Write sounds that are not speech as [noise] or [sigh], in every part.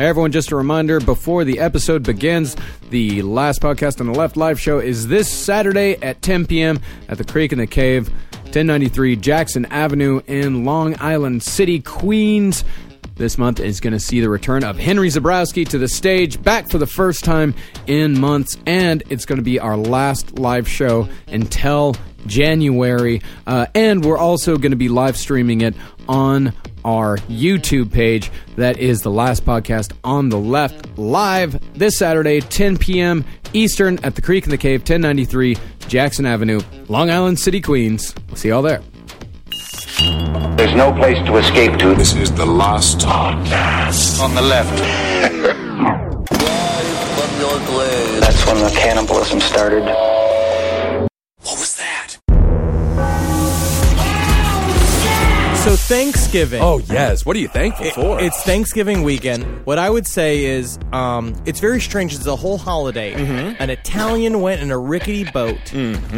Hey everyone, just a reminder before the episode begins, the last podcast on the Left Live show is this Saturday at 10 p.m. at the Creek and the Cave, 1093 Jackson Avenue in Long Island City, Queens. This month is going to see the return of Henry Zebrowski to the stage, back for the first time in months, and it's going to be our last live show until January. Uh, and we're also going to be live streaming it on our YouTube page. That is the last podcast on the left live this Saturday, 10 p.m. Eastern at the Creek and the Cave, 1093 Jackson Avenue, Long Island City, Queens. We'll see y'all there. There's no place to escape to. This is the last podcast on the left. [laughs] That's when the cannibalism started. So Thanksgiving. Oh yes. What are you thankful It- for? It's Thanksgiving weekend. What I would say is, um, it's very strange. It's a whole holiday. Mm-hmm. An Italian went in a rickety boat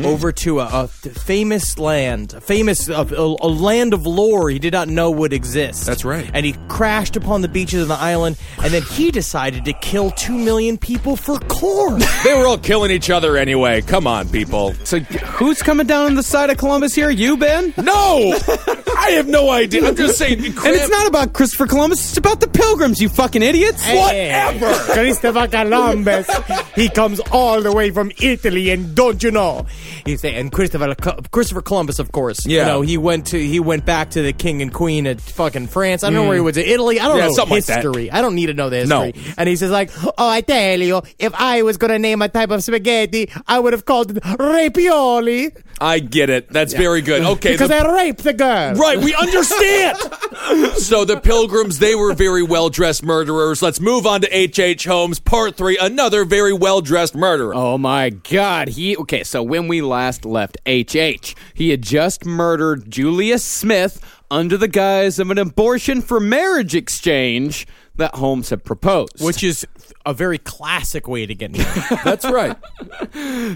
over to a, a famous land, a famous a, a, a land of lore he did not know would exist. That's right. And he crashed upon the beaches of the island, and then he decided to kill two million people for corn. [laughs] they were all killing each other anyway. Come on, people. So, who's coming down on the side of Columbus here? You, Ben? No, [laughs] I have no idea. I'm just saying. And it's not about Christopher Columbus, it's about the pilgrims, you fucking idiots. Whatever. [laughs] Christopher Columbus. he comes all the way from Italy, and don't you know? He's saying, and Christopher Christopher Columbus, of course. Yeah. You know, he went to he went back to the king and queen at fucking France. I don't know where he went to Italy. I don't Mm. Yeah, know something like that. history. I don't need to know the No. history. And he says like, oh, I tell you, if I was gonna name a type of spaghetti, I would have called it rapioli I get it. That's very good. Okay. because the- I raped the girl. Right, we understand. [laughs] so the pilgrims, they were very well dressed murderers. Let's move on to H.H. H. Holmes, part three, another very well dressed murderer. Oh my god. He okay, so when we last left HH, he had just murdered Julius Smith under the guise of an abortion for marriage exchange that Holmes had proposed. Which is a very classic way to get married. [laughs] That's right.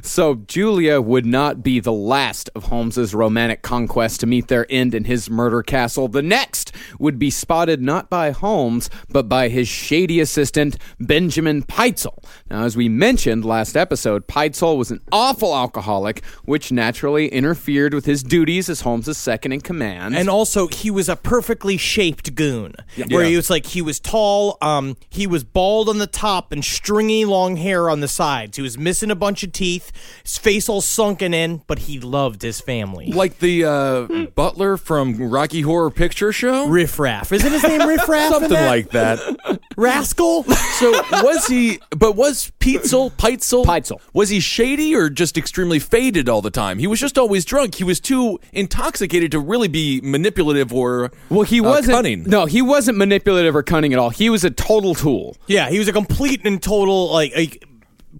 So Julia would not be the last of Holmes's romantic conquests to meet their end in his murder castle. The next would be spotted not by Holmes, but by his shady assistant, Benjamin Pitezel. Now, as we mentioned last episode, Pitezel was an awful alcoholic, which naturally interfered with his duties as Holmes's second in command. And also, he was a perfectly shaped goon, where he was like he was tall, um, he was bald on the top and stringy long hair on the sides. He was missing a bunch of teeth, his face all sunken in, but he loved his family. Like the uh, butler from Rocky Horror Picture Show? Riff Raff, isn't his name Riff Raff? Something that? like that. Rascal. So was he? But was Pitezel Pitezel Pitezel. Was he shady or just extremely faded all the time? He was just always drunk. He was too intoxicated to really be manipulative or well, he uh, wasn't. cunning. No, he wasn't manipulative or cunning at all. He was a total tool. yeah, he was a complete and total like. like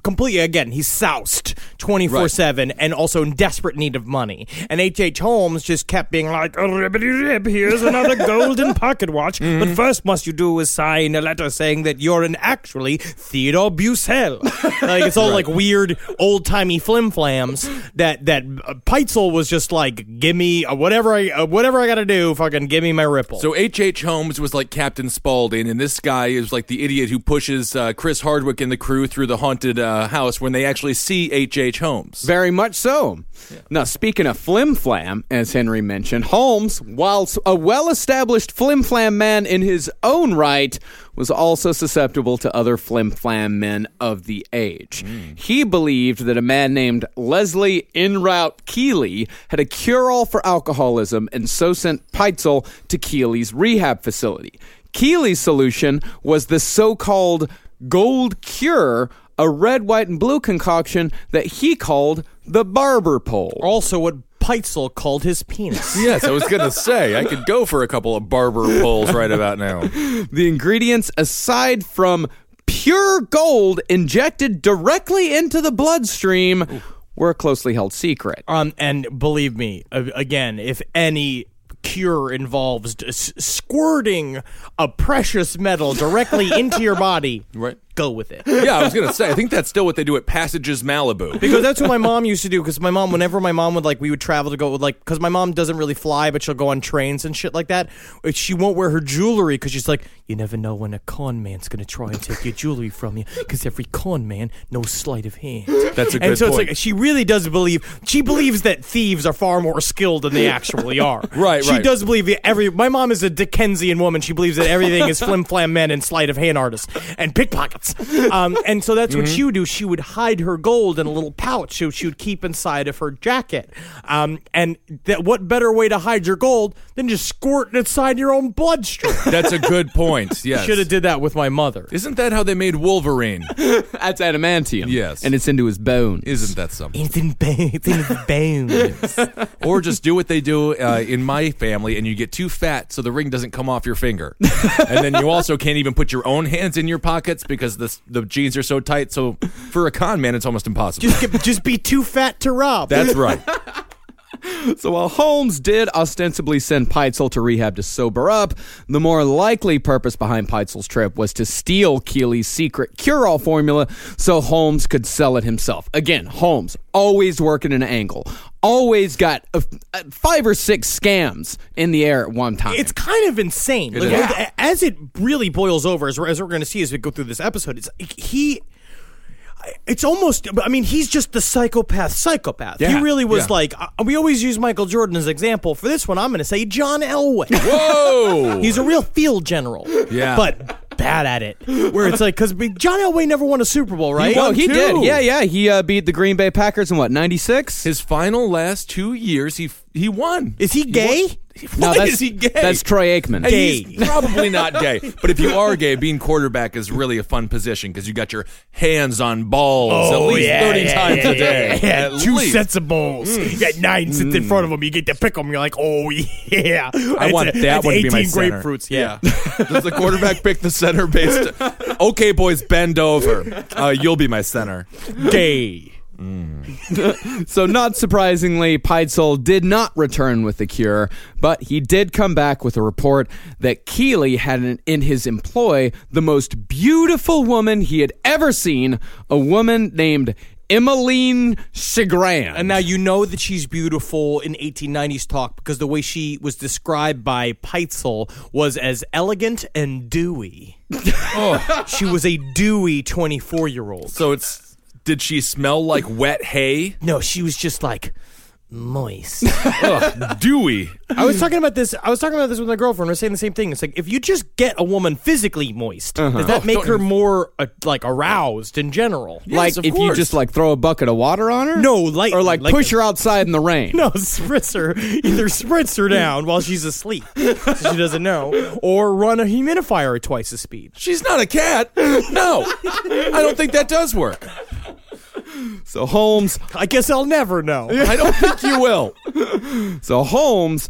Completely again, he's soused twenty four seven, and also in desperate need of money. And H. H. Holmes just kept being like, "Oh, ribbity rib, here's another [laughs] golden pocket watch, but first must you do is sign a letter saying that you're an actually Theodore Bussell." [laughs] like it's all like weird old timey flim flams. That that uh, Pitezel was just like, "Give me uh, whatever I uh, whatever I got to do, fucking give me my ripple." So H. H. Holmes was like Captain Spaulding, and this guy is like the idiot who pushes uh, Chris Hardwick and the crew through the haunted uh, Uh, house when they actually see H.H. Holmes. Very much so. Now, speaking of flim flam, as Henry mentioned, Holmes, whilst a well established flim flam man in his own right, was also susceptible to other flim flam men of the age. Hmm. He believed that a man named Leslie Enraught Keeley had a cure all for alcoholism and so sent Pitezel to Keeley's rehab facility. Keeley's solution was the so called gold cure, a red, white, and blue concoction that he called the barber pole. Also, what Pitezel called his penis. [laughs] Yes, I was going to say, I could go for a couple of barber poles right about now. [laughs] The ingredients, aside from pure gold injected directly into the bloodstream, were a closely held secret. Um, and believe me, again, if any cure involves d- s- squirting a precious metal directly into your body, [laughs] Right. Go with it. [laughs] Yeah, I was going to say, I think that's still what they do at Passages Malibu. Because that's what my mom used to do. Because my mom, whenever my mom would like, we would travel to go with like, because my mom doesn't really fly, but she'll go on trains and shit like that. uh, She won't wear her jewelry because she's like, you never know when a con man's gonna try and take your jewelry from you. Because every con man knows sleight of hand. That's a good and so point. it's like she really does believe. She believes that thieves are far more skilled than they actually are. [laughs] Right, She right. does believe that every. My mom is a Dickensian woman. She believes that everything is flim flam men and sleight of hand artists and pickpockets. [laughs] Um, and so that's Mm-hmm. what she would do. She would hide her gold in a little pouch, so she would keep inside of her jacket. Um, and that what better way to hide your gold than just squirt it inside your own bloodstream? [laughs] That's a good point. [laughs] Yes. Should have did that with my mother. Isn't that how they made Wolverine? That's adamantium. Yes. And it's into his bone. Isn't that something? It's in, ba- it's in his bones. Or just do what they do uh, in my family, and you get too fat so the ring doesn't come off your finger, and then you also can't even put your own hands in your pockets because the the jeans are so tight. So for a con man, it's almost impossible. just, get, just be too fat to rob. That's right. [laughs] [laughs] So while Holmes did ostensibly send Pitezel to rehab to sober up, the more likely purpose behind Pitezel's trip was to steal Keeley's secret cure-all formula so Holmes could sell it himself. Again, Holmes always working an angle, always got uh, uh, five or six scams in the air at one time. it's kind of insane. Like, is. as- As it really boils over, as we're, as we're going to see as we go through this episode, it's he. It's almost. I mean, he's just the psychopath. Psychopath. Yeah, he really was yeah. like. Uh, we always use Michael Jordan as example. For this one, I'm going to say John Elway. Whoa! [laughs] he's a real field general. Yeah. but bad at it. Where it's like because John Elway never won a Super Bowl, right? oh, he too. did. Yeah, yeah. He uh, beat the Green Bay Packers in what, 96? His final last two years, he he won. Is he gay? no, Why that's, is he gay? That's Troy Aikman. And he's probably not gay, [laughs] but if you are gay, being quarterback is really a fun position because you got your hands on balls at least thirty times a day. Yeah, At two least. sets of bowls. You got nine sits in front of them. You get to pick them. You're like, oh [laughs] yeah. I It's want a- that one to be my 18 center. grapefruits. Yeah. Does the quarterback pick the center based? Okay, boys, bend over. Uh, you'll be my center. Gay. [laughs] So, not surprisingly, Pitezel did not return with the cure, but he did come back with a report that Keeley had in- in his employ the most beautiful woman he had ever seen, a woman named Emmeline Cigrand. And now you know that she's beautiful in 1890s talk because the way she was described by Pitezel was as elegant and dewy. [laughs] Oh. She was a dewy 24 year old. So it's did she smell like wet hay? No, she was just like moist. [laughs] Ugh, dewy. I was talking about this. I was talking about this with my girlfriend. We're saying the same thing. It's like if you just get a woman physically moist, does that Oh, make her even- more uh, like aroused in general? like, of if you just like throw a bucket of water on her? No, like Or like, push her outside in the rain? [laughs] No, spritz her. Either spritz her down while she's asleep, so she doesn't know, or run a humidifier at twice the speed. She's not a cat. No, I don't think that does work. So, Holmes I guess I'll never know. [laughs] I don't think you will. So Holmes,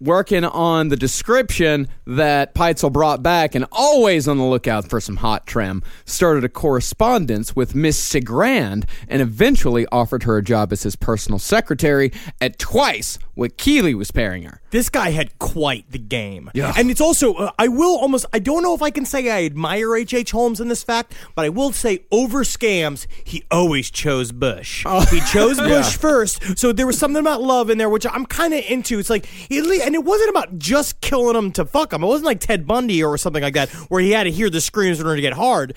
working on the description that Pitezel brought back and always on the lookout for some hot trim, started a correspondence with Miss Cigrand and eventually offered her a job as his personal secretary at twice what Keeley was paying her. This guy had quite the game. Yeah. And it's also, uh, I will almost, I don't know if I can say I admire H.H. H. Holmes in this fact, but I will say over scams, he always chose Bush. Oh. He chose [laughs] Bush first. So there was something about love in there, which I'm kind of into. It's like, at least, and it wasn't about just killing him to fuck him. It wasn't like Ted Bundy or something like that, where he had to hear the screams in order to get hard.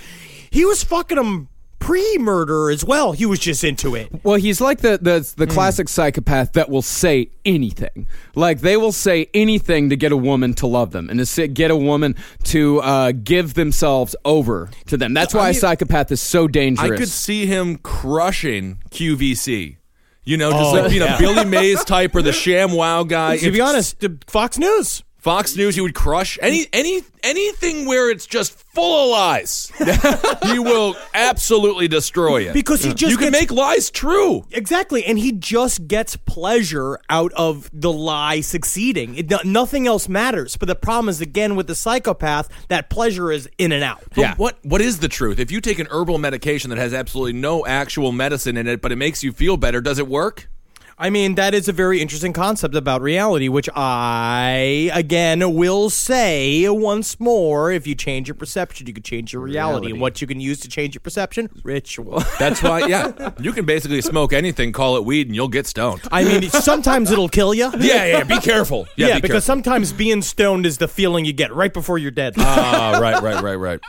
He was fucking him pre-murder as well. He was just into it. Well, he's like the the, the classic psychopath that will say anything. Like they will say anything to get a woman to love them and to sit, get a woman to uh, give themselves over to them. That's why a mean, psychopath is so dangerous. I could see him crushing QVC. You know, just Oh, like being yeah. a Billy Mays [laughs] type or the Sham Wow guy. To be honest, Fox News. Fox News, he would crush any any anything where it's just full of lies. [laughs] he will absolutely destroy it Because he just you can gets- make lies true. Exactly, and he just gets pleasure out of the lie succeeding. It, nothing else matters. But the problem is, again, with the psychopath, that pleasure is in and out. But what what is the truth? If you take an herbal medication that has absolutely no actual medicine in it, but it makes you feel better, does it work? I mean, that is a very interesting concept about reality, which I, again, will say once more if you change your perception, you can change your reality. And what you can use to change your perception? Ritual. That's why, yeah, [laughs] you can basically smoke anything, call it weed, and you'll get stoned. I mean, sometimes it'll kill you. [laughs] yeah, yeah. Be careful. Yeah, Yeah, be because careful. sometimes being stoned is the feeling you get right before you're dead. Ah, right, right, right, right.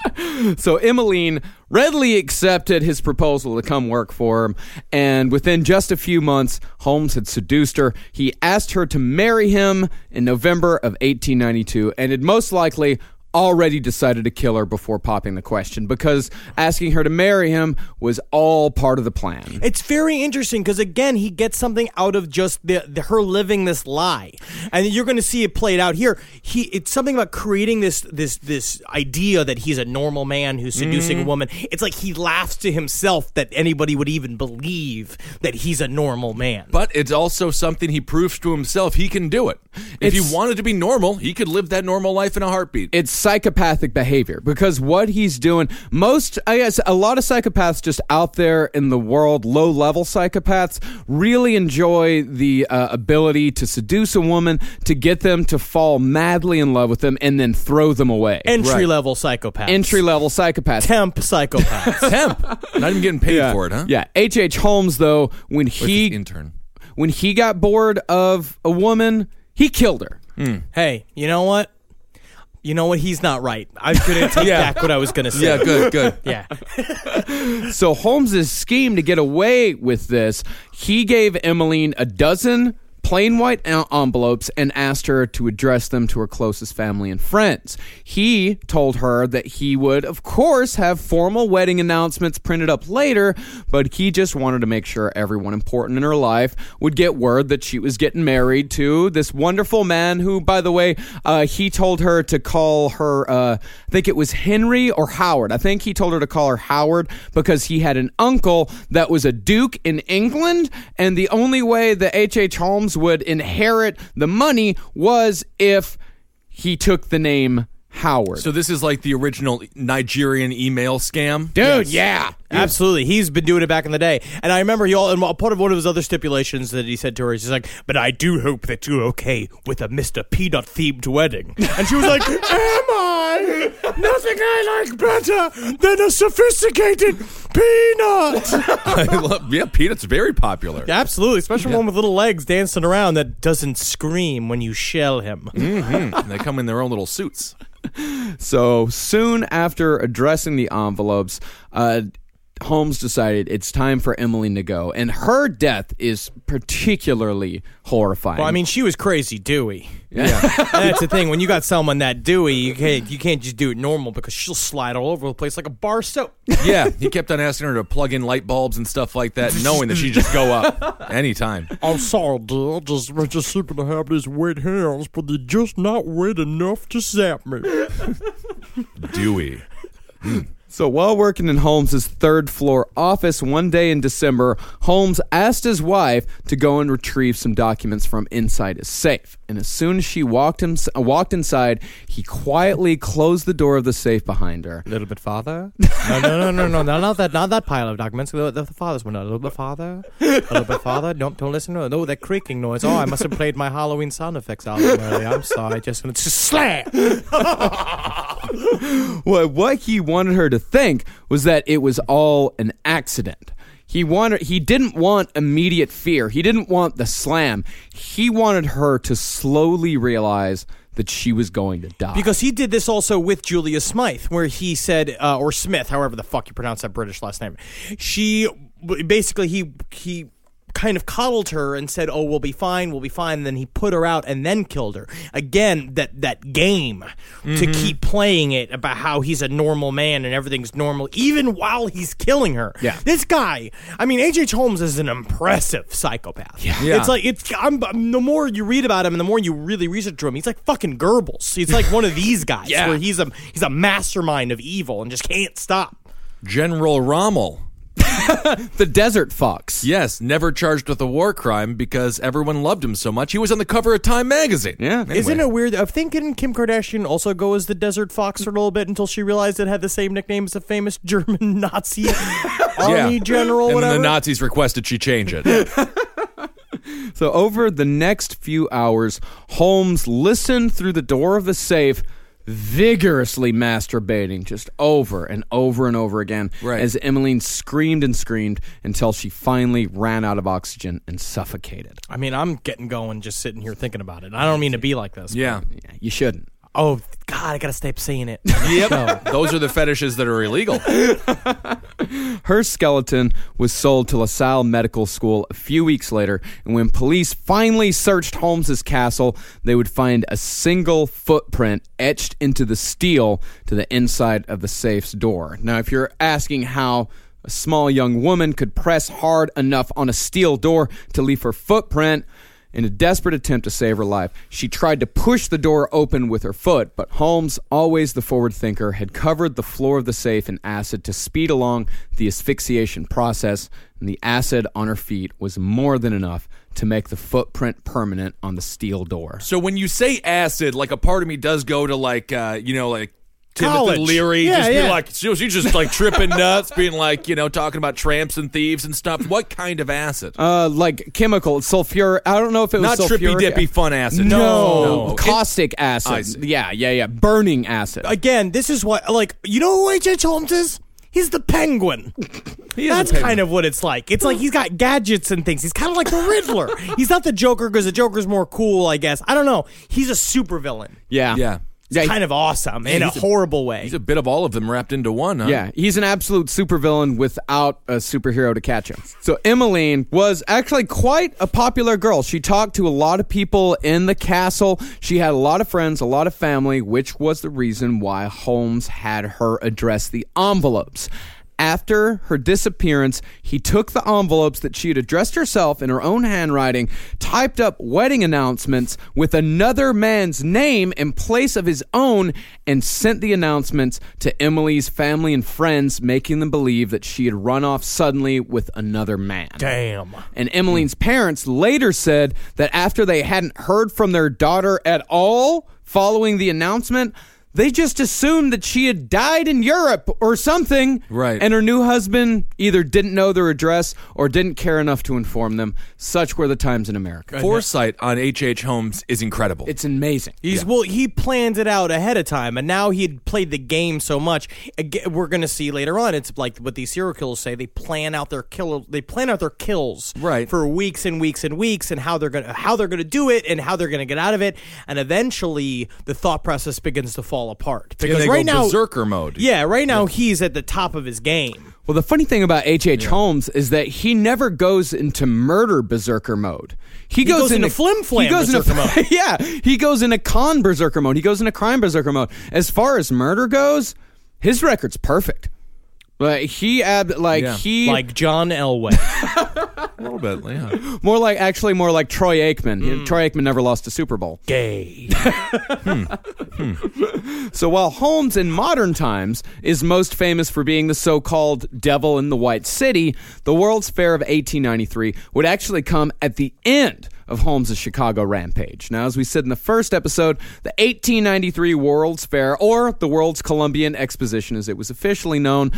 [laughs] So Emmeline readily accepted his proposal to come work for him, and within just a few months, Holmes had seduced her. He asked her to marry him in November of 1892, and had most likely already decided to kill her before popping the question because asking her to marry him was all part of the plan. It's very interesting because again, he gets something out of just the, the her living this lie, and you're going to see it played out here. He it's something about creating this this this idea that he's a normal man who's seducing Mm-hmm. a woman. It's like he laughs to himself that anybody would even believe that he's a normal man. But it's also something he proves to himself he can do it. If It's- he wanted to be normal, he could live that normal life in a heartbeat. it's psychopathic behavior because what he's doing most i guess a lot of psychopaths just out there in the world low level psychopaths really enjoy the uh, ability to seduce a woman to get them to fall madly in love with them and then throw them away Entry level psychopath. entry level psychopaths temp psychopath. [laughs] Temp. Not even getting paid yeah. for it, huh? yeah H.H. H. Holmes though when With he intern. when he got bored of a woman he killed her hey, you know what? You know what? He's not right. I'm going to take [laughs] Yeah. back what I was going to say. Yeah, good, good. [laughs] Yeah. So Holmes's scheme to get away with this, he gave Emmeline a dozen plain white envelopes and asked her to address them to her closest family and friends. He told her that he would, of course, have formal wedding announcements printed up later, but he just wanted to make sure everyone important in her life would get word that she was getting married to this wonderful man who, by the way, uh, he told her to call her, uh, I think it was Henry or Howard. I think he told her to call her Howard because he had an uncle that was a duke in England, and the only way that H.H. H. Holmes would inherit the money was if he took the name Howard. So this is like the original Nigerian email scam? Dude, yeah. Absolutely, he's been doing it back in the day, and I remember he all. And part of one of his other stipulations that he said to her is, he's like, "But I do hope that you're okay with a Mister Peanut themed wedding." And she was like, [laughs] "Am I? Nothing I like better than a sophisticated peanut." [laughs] I love, yeah, Peanut's very popular. Absolutely, especially one with little legs dancing around that doesn't scream when you shell him. And they come in their own little suits. So soon after addressing the envelopes, uh, Holmes decided it's time for Emily to go, and her death is particularly horrifying. Well, I mean, she was crazy dewy. Yeah, [laughs] that's the thing. When you got someone that dewy, you can't you can't just do it normal because she'll slide all over the place like a bar soap. [laughs] Yeah, he kept on asking her to plug in light bulbs and stuff like that, knowing that she'd just go up [laughs] anytime. I'm sorry, dear. Just I just happen to have these wet hands, but they're just not wet enough to zap me. dewy. Hmm. So while working in Holmes's third floor office one day in December, Holmes asked his wife to go and retrieve some documents from inside his safe. And as soon as she walked him walked inside, he quietly closed the door of the safe behind her. A little bit farther. No, no, no, no, no, no, not that, not that pile of documents. The, the, the father's one. A little bit farther. A little bit farther. Don't, don't listen to it. No, that creaking noise. Oh, I must have played my Halloween sound effects album earlier. I'm sorry. Just gonna just slam. [laughs] Well, what he wanted her to think was that it was all an accident. He wanted he didn't want immediate fear. He didn't want the slam. He wanted her to slowly realize that she was going to die. Because he did this also with Julia Smythe, where he said, uh, or Smith, however the fuck you pronounce that British last name. She basically he he kind of coddled her and said, "Oh, we'll be fine, we'll be fine." And then he put her out and then killed her. Again, that that game to mm-hmm. keep playing it about how he's a normal man and everything's normal, even while he's killing her. Yeah. this guy. I mean, H. H. Holmes is an impressive psychopath. Yeah, Yeah. it's like it's. I'm, the more you read about him and the more you really research him, he's like fucking Goebbels. He's like one of these guys [laughs] Yeah. where he's a he's a mastermind of evil and just can't stop. General Rommel. [laughs] the Desert Fox. Yes, never charged with a war crime because everyone loved him so much. He was on the cover of Time magazine. Yeah. Anyway. Isn't it weird? I think didn't Kim Kardashian also go as the Desert Fox for a little bit until she realized it had the same nickname as a famous German [laughs] Nazi [laughs] army general, And whatever. then the Nazis requested she change it. So over the next few hours, Holmes listened through the door of the safe, vigorously masturbating just over and over and over again Right. as Emmeline screamed and screamed until she finally ran out of oxygen and suffocated. I mean, I'm getting going just sitting here thinking about it. I don't mean to be like this. yeah. Yeah, you shouldn't. Oh God, I gotta stop saying it. Yep. [laughs] Those are the fetishes that are illegal. [laughs] Her skeleton was sold to LaSalle Medical School a few weeks later, and when police finally searched Holmes's castle, they would find a single footprint etched into the steel to the inside of the safe's door. Now, if you're asking how a small young woman could press hard enough on a steel door to leave her footprint, in a desperate attempt to save her life, she tried to push the door open with her foot, but Holmes, always the forward thinker, had covered the floor of the safe in acid to speed along the asphyxiation process, and the acid on her feet was more than enough to make the footprint permanent on the steel door. So when you say acid, like a part of me does go to like, uh, you know, like. Timothy Leary, Yeah, just be yeah. like, she was you just like tripping [laughs] nuts, being like, you know, talking about tramps and thieves and stuff. What kind of acid? Uh, like chemical, sulfur. I don't know if it was Not trippy dippy fun acid. No, no. caustic I acid. Yeah, yeah, yeah. Burning acid. Again, this is what like you know who H. H. Holmes is? He's the penguin. [laughs] He That's penguin. kind of what it's like. It's like he's got gadgets and things. He's kind of like the Riddler. [laughs] he's not the Joker because the Joker's more cool, I guess. I don't know. He's a supervillain. yeah, Yeah. Yeah, kind of awesome in a a- horrible way. He's a bit of all of them wrapped into one, huh? Yeah, he's an absolute supervillain without a superhero to catch him. So Emmeline was actually quite a popular girl. She talked to a lot of people in the castle. She had a lot of friends, a lot of family, which was the reason why Holmes had her address the envelopes. After her disappearance, he took the envelopes that she had addressed herself in her own handwriting, typed up wedding announcements with another man's name in place of his own, and sent the announcements to Emily's family and friends, making them believe that she had run off suddenly with another man. Damn. And Emmeline's parents later said that after they hadn't heard from their daughter at all following the announcement, they just assumed that she had died in Europe or something. Right. And her new husband either didn't know their address or didn't care enough to inform them. Such were the times in America. Foresight on H.H. H. Holmes is incredible. It's amazing. He's well. He planned it out ahead of time, and now he'd played the game so much. Again, we're going to see later on. It's like what these serial killers say. They plan out their kill. They plan out their kills Right. for weeks and weeks and weeks, and how they're going to how they're going to do it, and how they're going to get out of it, and eventually the thought process begins to fall apart. Because they right go now, berserker mode. yeah, right now he's at the top of his game. Well, the funny thing about H.H. H. Holmes is that he never goes into murder berserker mode. He, goes into flim-flam he goes into- berserker mode. [laughs] yeah, he goes into con berserker mode. He goes into crime berserker mode. As far as murder goes, his record's perfect. Like he ab like Yeah. he Like John Elway. [laughs] a little bit, yeah. more like actually more like Troy Aikman. Mm. Troy Aikman never lost a Super Bowl. Gay. Hmm. Hmm. So while Holmes in modern times is most famous for being the so-called devil in the White City, the World's Fair of 1893 would actually come at the end of Holmes' Chicago rampage. Now, as we said in the first episode, the 1893 World's Fair, or the World's Columbian Exposition as it was officially known,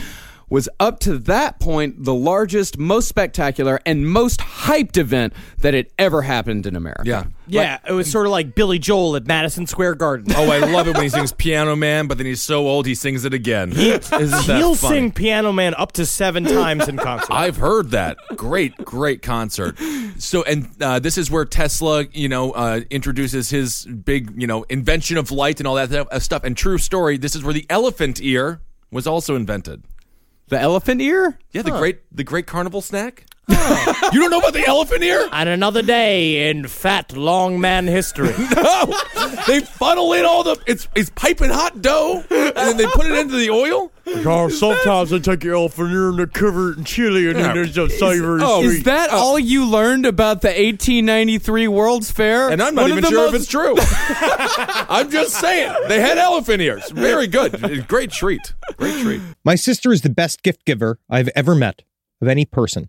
was up to that point the largest, most spectacular, and most hyped event that had ever happened in America. Yeah. Yeah, it was sort of like Billy Joel at Madison Square Garden. Oh, I love it when he [laughs] sings Piano Man, but then he's so old he sings it again. [laughs] Isn't He'll funny? sing Piano Man up to seven times in concert. [laughs] I've heard that. Great, great concert. So, and uh, this is where Tesla, you know, uh, introduces his big, you know, invention of light and all that stuff. And true story, this is where the elephant ear was also invented. The elephant ear? Yeah, the great, the great carnival snack. [laughs] you don't know about the elephant ear? and another day in fat long man history. [laughs] No, they funnel in all the it's it's piping hot dough, and then they put it into the oil. sometimes I take your elephant ear and they cover it in chili and then there's a savory oh, Is that all you learned about the 1893 World's Fair? And I'm not One of even the sure if it's true. [laughs] I'm just saying they had elephant ears. Very good. Great treat. Great treat. My sister is the best gift giver I've ever met of any person.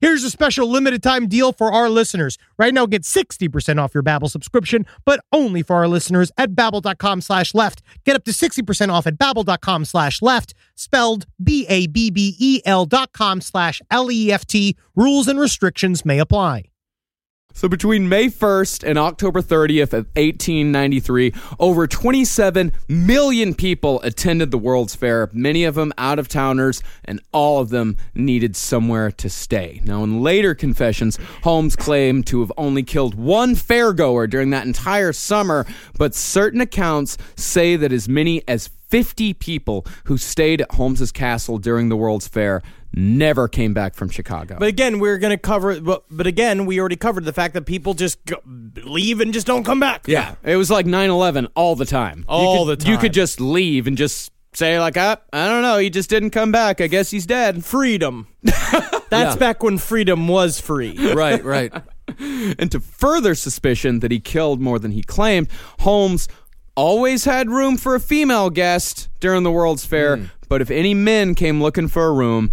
Here's a special limited time deal for our listeners. Right now, get 60% off your Babbel subscription, but only for our listeners at babbel.com slash left. Get up to 60% off at babbel.com slash left, spelled B-A-B-B-E-L dot com slash L-E-F-T. Rules and restrictions may apply. So between May 1st and October 30th of 1893, over 27 million people attended the World's Fair, many of them out of towners, and all of them needed somewhere to stay. Now, in later confessions, Holmes claimed to have only killed one fairgoer during that entire summer, but certain accounts say that as many as 50 people who stayed at Holmes's castle during the World's Fair never came back from Chicago. But again, we're going to cover. But, but again, we already covered the fact that people just go, leave and just don't come back. yeah, it was like 9/11 all the time. You All could- the You could just leave and just say like, ah, I don't know, he just didn't come back. I guess he's dead. freedom. [laughs] That's back when freedom was free. [laughs] right, right. [laughs] And to further suspicion that he killed more than he claimed, Holmes always had room for a female guest during the World's Fair, Hmm. but if any men came looking for a room,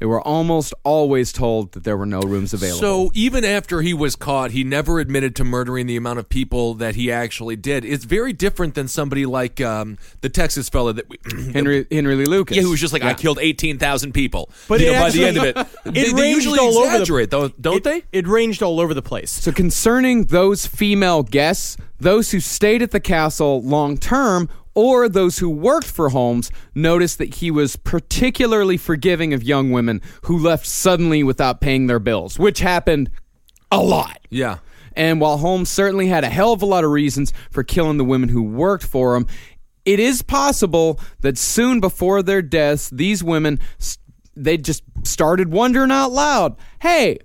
they were almost always told that there were no rooms available. So even after he was caught, he never admitted to murdering the amount of people that he actually did. It's very different than somebody like um, the Texas fella that we, [clears throat] Henry Henry Lee Lucas. yeah, who was just like, I killed eighteen thousand people. But you it know, by the end of it, [laughs] it they, they usually all over the- exaggerate, though, don't it, they? It ranged all over the place. So concerning those female guests, those who stayed at the castle long term or those who worked for Holmes noticed that he was particularly forgiving of young women who left suddenly without paying their bills, which happened a lot. Yeah. And while Holmes certainly had a hell of a lot of reasons for killing the women who worked for him, it is possible that soon before their deaths, these women they just started wondering out loud, "Hey,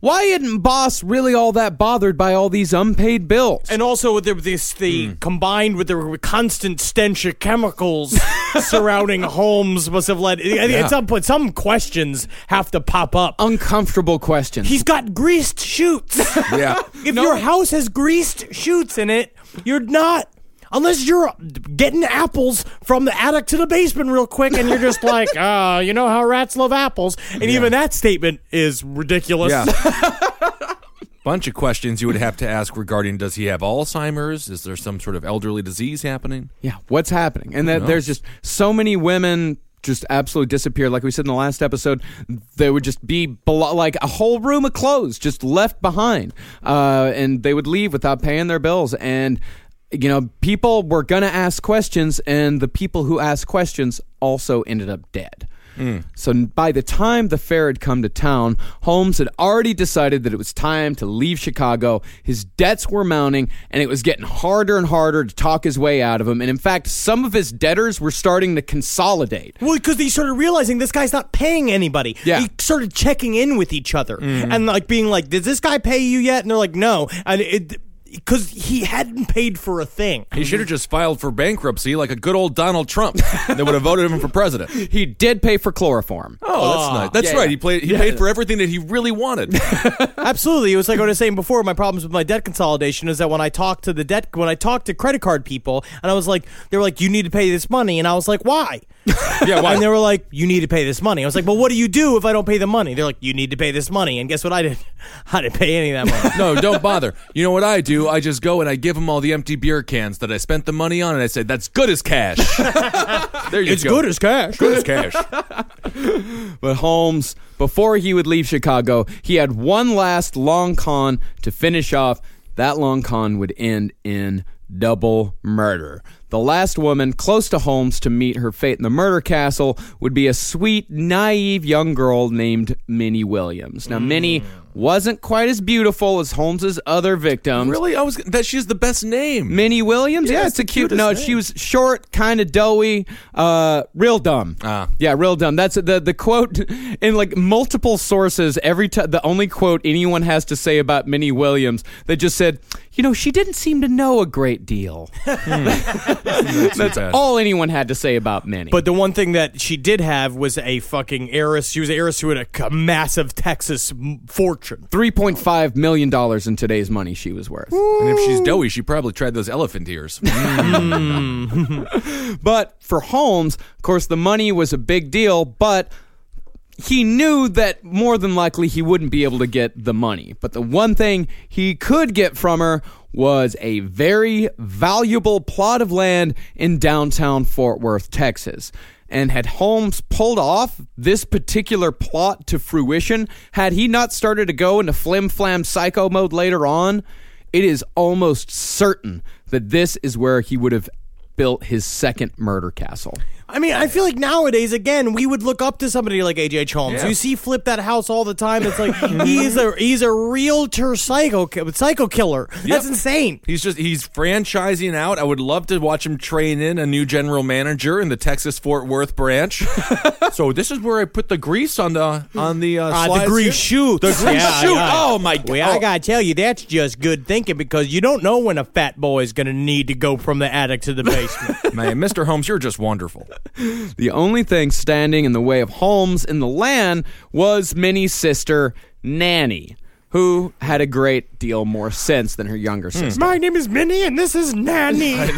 why isn't boss really all that bothered by all these unpaid bills?" And also with the, this, the Hmm. combined with the constant stench of chemicals [laughs] surrounding homes must have led. At some point, some questions have to pop up. Uncomfortable questions. He's got greased chutes. [laughs] Yeah. if your house has greased chutes in it, you're not. Unless you're getting apples from the attic to the basement real quick, and you're just like, [laughs] uh, you know how rats love apples, and even that statement is ridiculous. Yeah. [laughs] Bunch of questions you would have to ask regarding does he have Alzheimer's? Is there some sort of elderly disease happening? Yeah, what's happening? And that there's just so many women just absolutely disappear. Like we said in the last episode, they would just be belo- like a whole room of clothes just left behind, uh, and they would leave without paying their bills. And you know, people were gonna ask questions, and the people who asked questions also ended up dead. Hmm. So by the time the fair had come to town, Holmes had already decided that it was time to leave Chicago. His debts were mounting, and it was getting harder and harder to talk his way out of them. And in fact, some of his debtors were starting to consolidate. Well, because he started realizing this guy's not paying anybody. Yeah. He started checking in with each other hmm. and like being like, "Did this guy pay you yet?" And they're like, "No," and it because he hadn't paid for a thing. He should have just filed for bankruptcy like a good old Donald Trump. [laughs] they would have voted him for president. He did pay for chloroform. Oh, that's ah, nice. That's yeah, right. yeah. He played. He paid for everything that he really wanted. [laughs] Absolutely, it was like what I was saying before. My problems with my debt consolidation is that when I talked to the debt, when I talked to credit card people, and I was like, they were like, "You need to pay this money," and I was like, "Why?" Yeah, why? And they were like, "You need to pay this money." I was like, "Well, what do you do if I don't pay the money?" They're like, "You need to pay this money." And guess what I didn't. [laughs] I didn't pay any of that money. no, don't bother. You know what I do? I just go and I give them all the empty beer cans that I spent the money on, and I say that's good as cash. [laughs] there you it's go. good as cash. good as cash. [laughs] But Holmes, before he would leave Chicago, he had one last long con to finish off. That long con would end in double murder. The last woman close to Holmes to meet her fate in the murder castle would be a sweet, naive young girl named Minnie Williams. Now, Minnie mm. Wasn't quite as beautiful as Holmes's other victims. Really, I was that she's the best name. Minnie Williams? Yeah, Yeah, it's, a cute. No, name. she was short, kind of doughy, uh, real dumb. Ah. yeah, real dumb. That's the the quote [laughs] in like multiple sources. Every time, the only quote anyone has to say about Minnie Williams, they just said, you know, she didn't seem to know a great deal. [laughs] That's bad. all anyone had to say about Minnie. But the one thing that she did have was a fucking heiress. She was an heiress who had a massive Texas m- fortune. three point five million dollars in today's money, she was worth. And if she's doughy, she probably tried those elephant ears. [laughs] Mm. [laughs] But for Holmes, of course, the money was a big deal, but he knew that more than likely he wouldn't be able to get the money. But the one thing he could get from her was a very valuable plot of land in downtown Fort Worth, Texas. And had Holmes pulled off this particular plot to fruition, had he not started to go into flim flam psycho mode later on, it is almost certain that this is where he would have built his second murder castle. I mean, I feel like nowadays, again, we would look up to somebody like H.H. Holmes. Yeah. You see flip that house all the time. It's like he's a he's a realtor psycho psycho killer. That's insane. He's just he's franchising out. I would love to watch him train in a new general manager in the Texas Fort Worth branch. [laughs] so this is where I put the grease on the on the uh, Uh, the grease chute. The grease chute. Oh my god. Well, I gotta tell you, that's just good thinking because you don't know when a fat boy is gonna need to go from the attic to the basement. Man, Mr. Holmes, you're just wonderful. [laughs] The only thing standing in the way of Holmes in the land was Minnie's sister, Nanny, who had a great deal more sense than her younger hmm. sister. My name is Minnie, and this is Nanny. [laughs] I'm Nanny.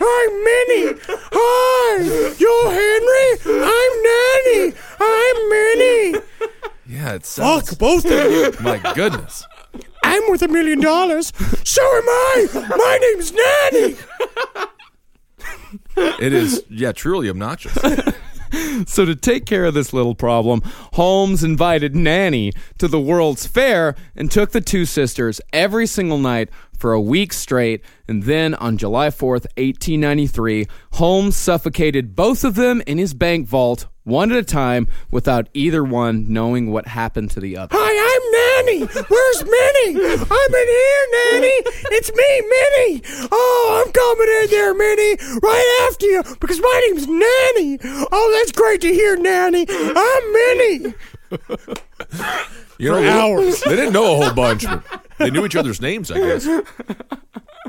I'm Minnie. Hi, you're Henry. I'm Nanny. I'm Minnie. Yeah, it sounds. Fuck both of you. My goodness. I'm worth a million dollars. So am I. My name's Nanny. It is, yeah, truly obnoxious. [laughs] So, to take care of this little problem, Holmes invited Nanny to the World's Fair and took the two sisters every single night for a week straight. And then on July 4th, 1893, Holmes suffocated both of them in his bank vault, one at a time, without either one knowing what happened to the other. Hi, I'm Nanny. Where's Minnie? I'm in here, Nanny. It's me, Minnie. Oh, I'm coming in there, Minnie, right after you because my name's Nanny. Oh, that's great to hear, Nanny. I'm Minnie. You know, For they- hours. They didn't know a whole bunch, but they knew each other's names, I guess. [laughs]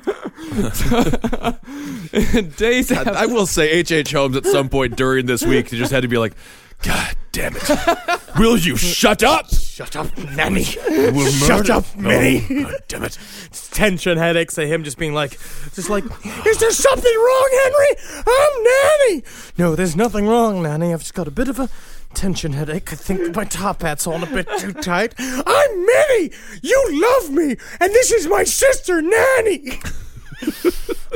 [laughs] Days I, I will say, H.H. H. Holmes at some point during this week, he just had to be like, God damn it. Will you shut up? Shut up, Nanny. Will Shut up, Minnie. Oh, God damn it. Tension headaches of him just being like, just like, is there something wrong, Henry? I'm Nanny. No, there's nothing wrong, Nanny. I've just got a bit of a tension headache. I think my top hat's on a bit too tight. I'm Minnie. You love me, and this is my sister, Nanny.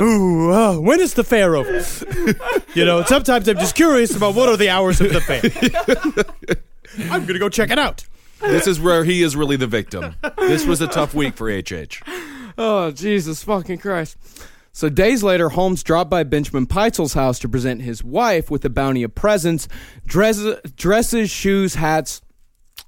[laughs] Ooh, uh, when is the fair over? [laughs] you know, sometimes I'm just curious about what are the hours of the fair. [laughs] I'm gonna go check it out. This is where he is really the victim. This was a tough week for H.H. Oh, Jesus fucking Christ. So days later, Holmes dropped by Benjamin Pitezel's house to present his wife with a bounty of presents, dresses, dresses shoes, hats,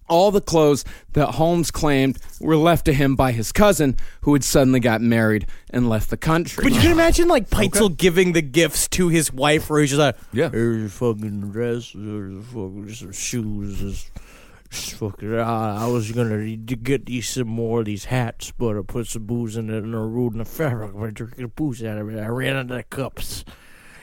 all the clothes that Holmes claimed were left to him by his cousin, who had suddenly got married and left the country. But you can imagine like Pitezel giving the gifts to his wife, where he's just like, Yeah. here's your fucking dress, here's your fucking shoes, this fucking. Uh, I was gonna need to get these some more of these hats, but I put some booze in it and I ruined the fabric by drinking the booze out of it. I ran out of the cups.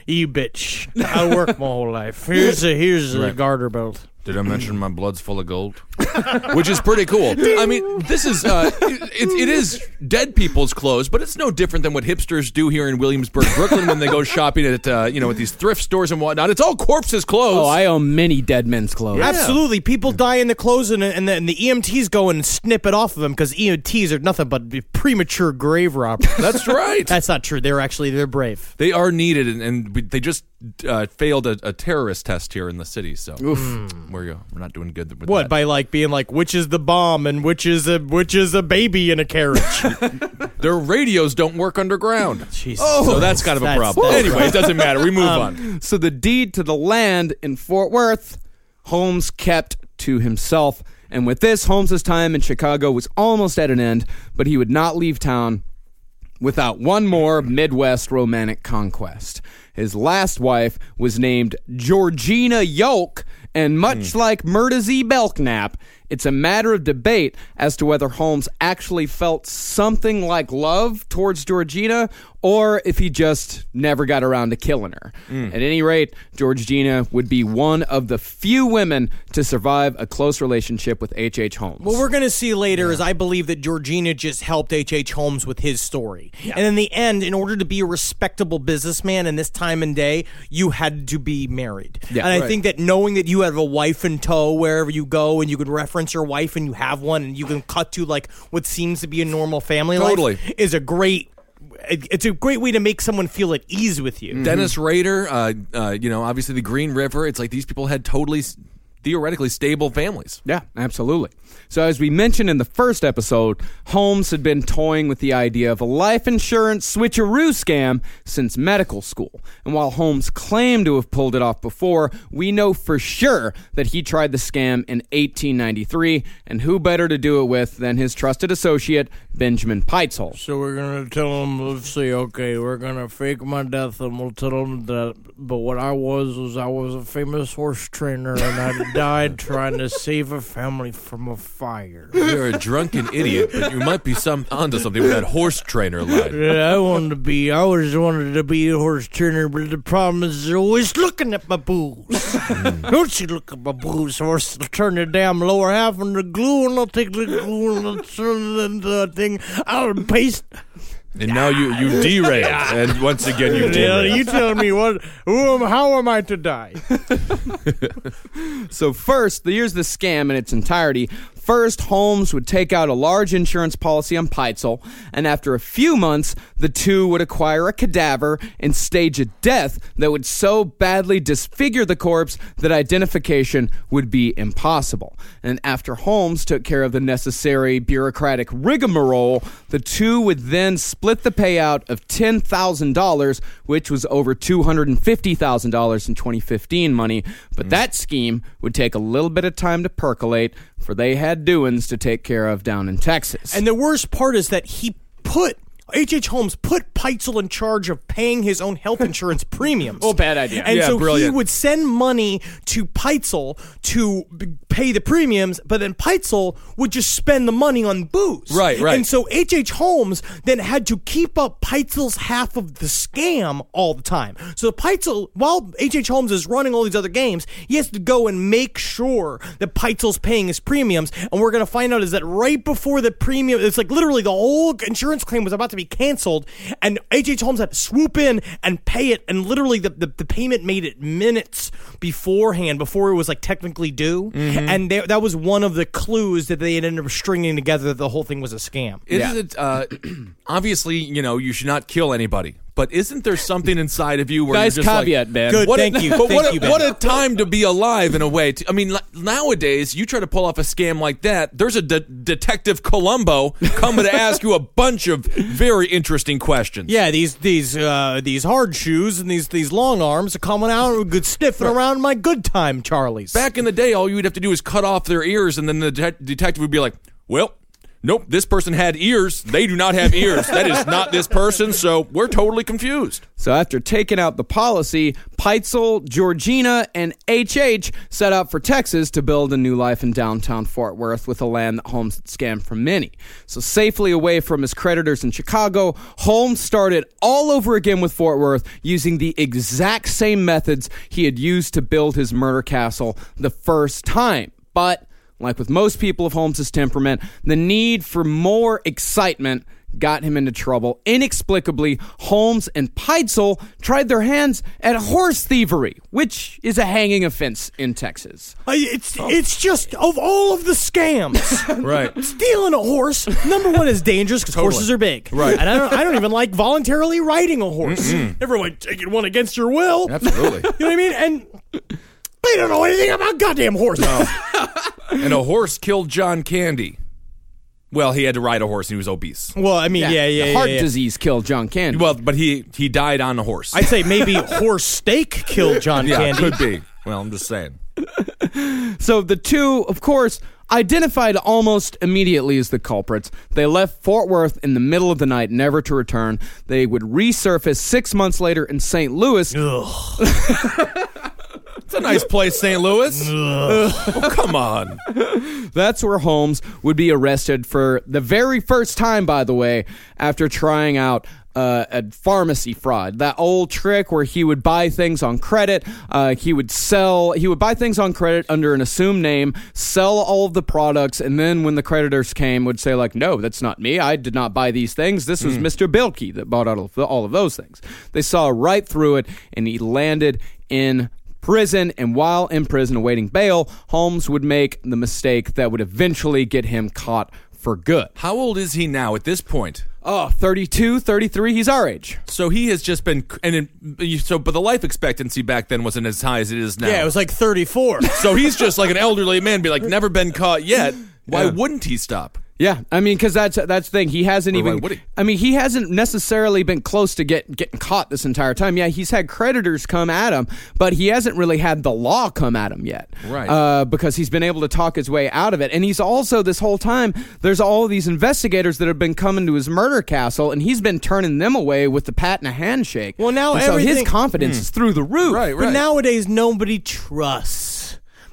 You bitch! I worked my whole life. Here's a here's a Right. garter belt. Did I mention my blood's full of gold? [laughs] Which is pretty cool. I mean, this is uh, it, it, it is dead people's clothes, but it's no different than what hipsters do here in Williamsburg, Brooklyn, when they go shopping at uh, you know at these thrift stores and whatnot. It's all corpses' clothes. oh, I own many dead men's clothes. Absolutely, people die in the clothes, and and the, and the EMTs go and snip it off of them because EMTs are nothing but premature grave robbers. That's right. [laughs] That's not true. They're actually they're brave. they are needed, and, and they just uh, failed a, a terrorist test here in the city. So mm. we're uh, we're not doing good with What that. by like being like which is the bomb and which is a which is a baby in a carriage? [laughs] Their radios don't work underground. Jesus. Oh. so that's kind of a problem. that's Anyway, it doesn't matter. We move um, on. So the deed to the land in Fort Worth, Holmes kept to himself. And with this, Holmes's time in Chicago was almost at an end, but he would not leave town without one more Midwest romantic conquest. His last wife was named Georgina Yoke, and much hmm. like Myrta Z. Belknap, it's a matter of debate as to whether Holmes actually felt something like love towards Georgina or if he just never got around to killing her. Mm. At any rate, Georgina would be one of the few women to survive a close relationship with H.H. H. Holmes. What we're going to see later is I believe that Georgina just helped H.H. H. Holmes with his story. And in the end, in order to be a respectable businessman in this time and day, you had to be married. Yeah, and I right. think that knowing that you have a wife in tow wherever you go and you can reference your wife and you have one and you can cut to like what seems to be a normal family Totally. life is a great. It's a great way to make someone feel at ease with you. Dennis Rader, uh, uh, you know, obviously the Green River. It's like these people had totally theoretically stable families. Yeah, absolutely. So, as we mentioned in the first episode, Holmes had been toying with the idea of a life insurance switcheroo scam since medical school. And while Holmes claimed to have pulled it off before, we know for sure that he tried the scam in 1893. And who better to do it with than his trusted associate, Benjamin Pitezel? So we're gonna tell him, let's see, okay, we're gonna fake my death, and we'll tell him that. But what I was was I was a famous horse trainer, and I died trying to save a family from a fire. You're a drunken idiot, but you might be some onto something with that horse trainer line. Yeah, I wanted to be. I always wanted to be a horse trainer, but the problem is they're always looking at my boobs. Hmm. Don't you look at my boobs, horse? They'll turn the damn lower half into glue, and I'll take the glue and I'll turn it into a thing. I'll paste. And now you you derailed, and once again you Yeah, derailed. you tell me what? Who am? How am I to die? [laughs] So, first, here's the scam in its entirety. First, Holmes would take out a large insurance policy on Pitezel, and after a few months, the two would acquire a cadaver and stage a death that would so badly disfigure the corpse that identification would be impossible. And after Holmes took care of the necessary bureaucratic rigmarole, the two would then split the payout of $10,000, which was over $250,000 in 2015 money. But hmm. that scheme would take a little bit of time to percolate, for they had doings to take care of down in Texas. And the worst part is that he put H.H. H. Holmes put Pitezel in charge of paying his own health [laughs] insurance premiums. Oh, bad idea. And Yeah, so he would send money to Pitezel to b- pay the premiums, but then Pitezel would just spend the money on booze. Right, right. And so H.H. H. Holmes then had to keep up Pitezel's half of the scam all the time. So Pitezel, while H.H. H. Holmes is running all these other games, he has to go and make sure that Pitezel's paying his premiums. And we're going to find out is that right before the premium, it's like literally the whole insurance claim was about to be canceled, and. H. Holmes had to swoop in and pay it. And literally the, the, the payment made it minutes beforehand, before it was like technically due. And they, that was one of the clues that they had ended up stringing together that the whole thing was a scam. It, uh, [clears throat] obviously, you know, you should not kill anybody. But isn't there something inside of you where Nice you're just caveat, like, Ben. Good, What thank a, you, [laughs] But thank what, you, a, Ben. what a time to be alive in a way. To, I mean, li- nowadays you try to pull off a scam like that. There's a de- detective Columbo coming to ask you a bunch of very interesting questions. Yeah, these these uh, these hard shoes and these these long arms are coming out and good sniffing around my good time, Charlie's. Back in the day, all you'd have to do is cut off their ears, and then the det- detective would be like, "Well." Nope, this person had ears. They do not have ears. That is not this person, so we're totally confused. So after taking out the policy, Pitezel, Georgina, and HH set out for Texas to build a new life in downtown Fort Worth with a land that Holmes had scammed from many. So safely away from his creditors in Chicago, Holmes started all over again with Fort Worth using the exact same methods he had used to build his murder castle the first time. But like with most people of Holmes's temperament, the need for more excitement got him into trouble. Inexplicably, Holmes and Pitezel tried their hands at horse thievery, which is a hanging offense in Texas. Uh, it's it's just of all of the scams, [laughs] Right. stealing a horse. Number one is dangerous because horses are big, Right. And I don't I don't even like voluntarily riding a horse. Never mind taking one against your will. Absolutely. You know what I mean? And they don't know anything about goddamn horses. [laughs] and a horse killed John Candy. Well, he had to ride a horse and he was obese. Well, I mean, yeah, yeah, yeah. Heart yeah. disease killed John Candy. Well, but he he died on a horse. I'd say maybe horse steak killed John yeah, Candy. could be. Well, I'm just saying. [laughs] So the two, of course, identified almost immediately as the culprits. They left Fort Worth in the middle of the night, never to return. They would resurface six months later in St. Louis. [laughs] It's a nice place, St. Louis. [laughs] oh, come on. That's where Holmes would be arrested for the very first time, by the way, after trying out uh, a pharmacy fraud. That old trick where he would buy things on credit. Uh, he would sell, he would buy things on credit under an assumed name, sell all of the products, and then when the creditors came, would say, like, no, that's not me. I did not buy these things. This was Mr. Bilkey that bought all of, all of those things. They saw right through it, and he landed in prison, and while in prison awaiting bail, Holmes would make the mistake that would eventually get him caught for good. How old is he now at this point? Oh, 32, 33, he's our age. So he has just been, and in, so, but the life expectancy back then wasn't as high as it is now. Yeah, it was like 34. [laughs] so he's just like an elderly man, be like, never been caught yet. Why Yeah. wouldn't he stop? Yeah, I mean, because that's that's the thing. He hasn't Or why even. would he? I mean, he hasn't necessarily been close to get getting caught this entire time. Yeah, he's had creditors come at him, but he hasn't really had the law come at him yet. Right. Uh, because he's been able to talk his way out of it, and he's also this whole time. There's all of these investigators that have been coming to his murder castle, and he's been turning them away with the pat and a handshake. Well, now And so his everything- confidence is through the roof. Right, But nowadays, nobody trusts.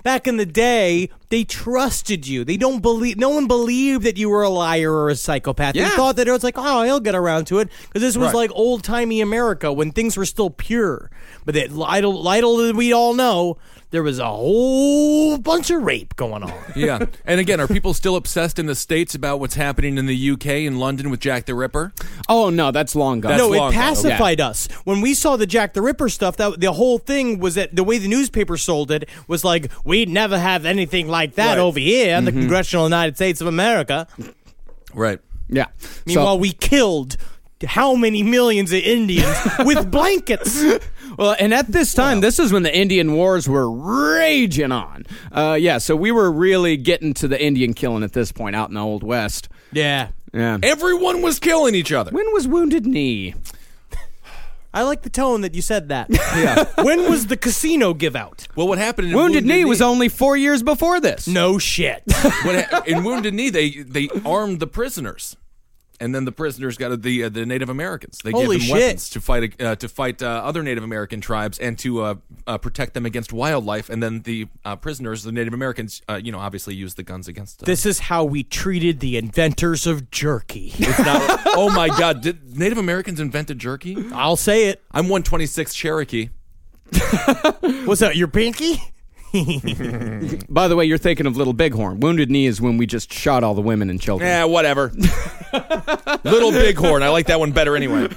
Back in the day, they trusted you. They don't believe. No one believed that you were a liar or a psychopath. Yeah. They thought that it was like, oh, he'll get around to it because this was Right. like old timey America when things were still pure. But that little, little we all know, there was a whole bunch of rape going on. [laughs] Yeah. And again, are people still obsessed in the States about what's happening in the UK and London with Jack the Ripper? Oh no, that's long gone. That's no, long it gone. pacified us when we saw the Jack the Ripper stuff. That the whole thing was that the way the newspaper sold it was like we'd never have anything like that Right. over here in the mm-hmm. congressional United States of America. Right. Yeah. Meanwhile, we killed how many millions of Indians [laughs] with blankets? Well, and at this time, this is when the Indian Wars were raging on. Uh, yeah, so we were really getting to the Indian killing at this point out in the Old West. Yeah, Yeah. Everyone was killing each other. When was Wounded Knee? I like the tone that you said that. [laughs] Yeah. [laughs] when was the casino give out? Well, what happened in Wounded, Knee was only four years before this. No shit. what ha- in Wounded Knee they they armed the prisoners, and then the prisoners got the uh, the Native Americans. They Holy gave them shit. weapons to fight uh, to fight uh, other Native American tribes and to uh, uh, protect them against wildlife. And then the uh, prisoners, the Native Americans, uh, you know, obviously used the guns against them. this is how we treated the inventors of jerky. It's not- [laughs] oh my God! Did Native Americans invented jerky? I'll say it. I'm 126 Cherokee. [laughs] What's that? Your pinky? [laughs] By the way, you're thinking of Little Bighorn. Wounded Knee is when we just shot all the women and children. Yeah, whatever. [laughs] Little Bighorn. I like that one better anyway.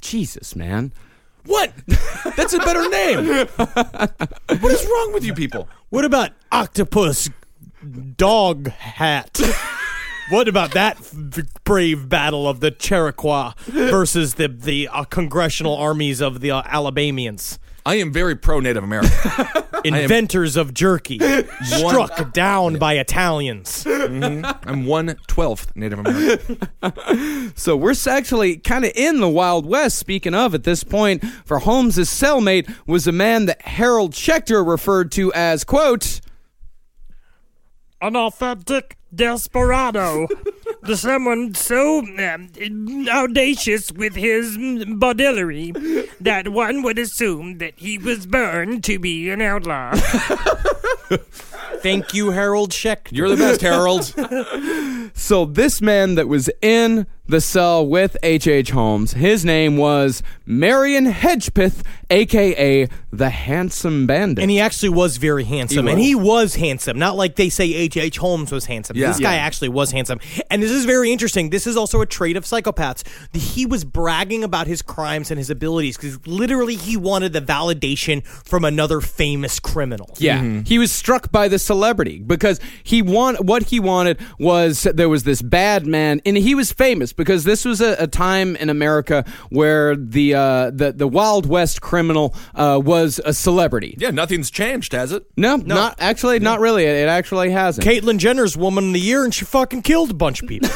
Jesus, man. What? That's a better name. what is wrong with you people? What about octopus dog hat? what about that f- brave battle of the Cherokee versus the the uh, congressional armies of the uh, Alabamians? I am very pro Native American. [laughs] Inventors of jerky, [laughs] struck down by Italians. Mm-hmm. I'm one twelfth Native American. [laughs] So we're actually kind of in the Wild West. Speaking of, at this point, for Holmes's cellmate was a man that Harold Schechter referred to as quote. an authentic desperado. [laughs] the someone so um, audacious with his bodillery that one would assume that he was born to be an outlaw. [laughs] Thank you, Harold Schechter. You're the best, Harold. [laughs] So this man that was in the cell with H. H. Holmes, his name was Marion Hedgepeth, aka the Handsome Bandit. And he actually was very handsome. He and was. he was handsome. Not like they say H.H. H. Holmes was handsome. Yeah. This guy Yeah. actually was handsome. And this is very interesting. This is also a trait of psychopaths. He was bragging about his crimes and his abilities because literally he wanted the validation from another famous criminal. Yeah, mm-hmm. he was struck by the celebrity because he want what he wanted was there was this bad man, and he was famous because this was a, a time in America where the uh, the the Wild West criminal uh, was a celebrity. yeah, nothing's changed, has it? No, not actually, not really. It actually hasn't. Caitlyn Jenner's Woman of the Year, and she fucking killed a bunch of people. [laughs]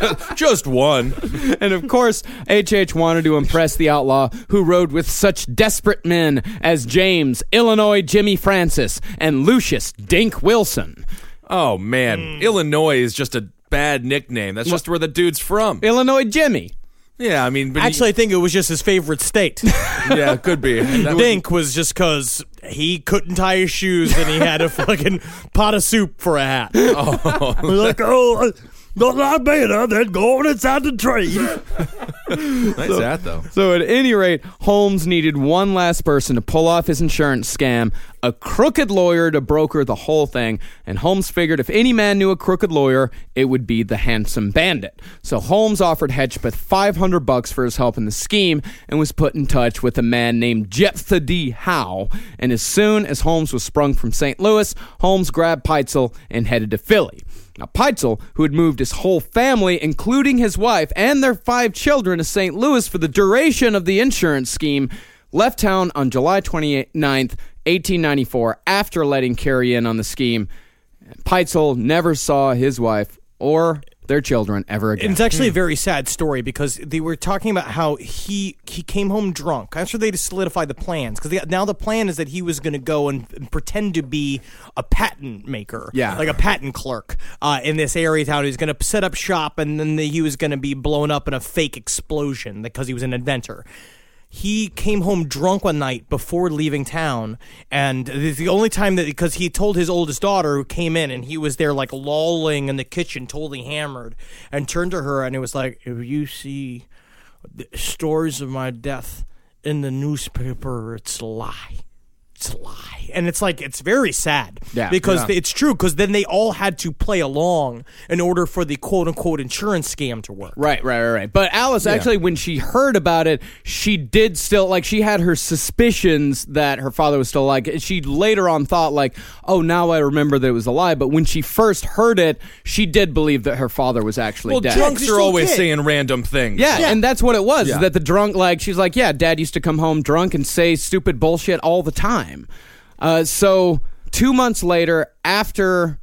[laughs] Just one. and of course, H.H. wanted to impress the outlaw who rode with such desperate men as James, Illinois Jimmy Francis, and Lucius Dink Wilson. Oh man, hmm. Illinois is just a bad nickname. That's just where the dude's from. Illinois Jimmy. Yeah, I mean, but he- actually, I think it was just his favorite state. [laughs] yeah, it could be. [laughs] That would- think was just because he couldn't tie his shoes and he had a fucking [laughs] pot of soup for a hat. Oh. like, oh, not like better than going inside the train. [laughs] nice hat though. So, at any rate, Holmes needed one last person to pull off his insurance scam, a crooked lawyer to broker the whole thing. And Holmes figured if any man knew a crooked lawyer, it would be the handsome bandit. So, Holmes offered Hedgepeth 500 bucks for his help in the scheme and was put in touch with a man named Jephthah D. Howe. And as soon as Holmes was sprung from St. Louis, Holmes grabbed Pitezel and headed to Philly. Now, Pitezel, who had moved his whole family, including his wife and their five children, to St. Louis for the duration of the insurance scheme, left town on July 29th, 1894, after letting Carrie in on the scheme. Pitezel never saw his wife or their children ever again. And it's actually a very sad story because they were talking about how he he came home drunk. I'm sure they just solidified the plans because now the plan is that he was going to go and, and pretend to be a patent maker, Yeah. like a patent clerk uh, in this area town. He's going to set up shop and then he was going to be blown up in a fake explosion because he was an inventor. He came home drunk one night before leaving town, and the only time that because he told his oldest daughter who came in and he was there like lolling in the kitchen, totally hammered, and turned to her and it was like, "If you see stories of my death in the newspaper, it's a lie." It's a lie, and it's like it's very sad Yeah. because Yeah. it's true. Because then they all had to play along in order for the quote unquote insurance scam to work. Right, right, right, right. But Alice, actually, when she heard about it, she did still like she had her suspicions that her father was still like. She later on thought like, oh, now I remember that it was a lie. But when she first heard it, she did believe that her father was actually Well, dead. drunks are always kid. saying random things. Yeah, and that's what it was. Yeah. That the drunk, like, she's like, yeah, dad used to come home drunk and say stupid bullshit all the time. Uh, so two months later, after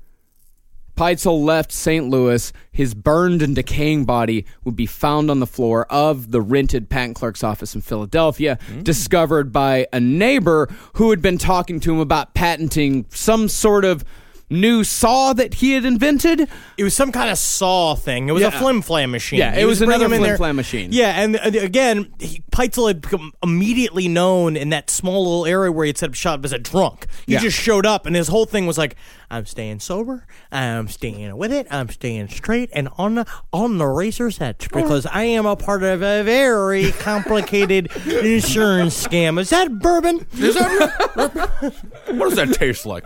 Pitezel left St. Louis, his burned and decaying body would be found on the floor of the rented patent clerk's office in Philadelphia, discovered by a neighbor who had been talking to him about patenting some sort of new saw that he had invented. It was some kind of saw thing. It was a flim flam machine. Yeah, He it was bringing another him in there- flim-flam machine. Yeah, and uh, again, he, Pitezel had become immediately known in that small little area where he had set up shop as a drunk. He Yeah. just showed up, and his whole thing was like, "I'm staying sober. I'm staying with it. I'm staying straight and on the on the racer's edge because I am a part of a very complicated [laughs] insurance scam. Is that bourbon? Is that [laughs] what does that taste like?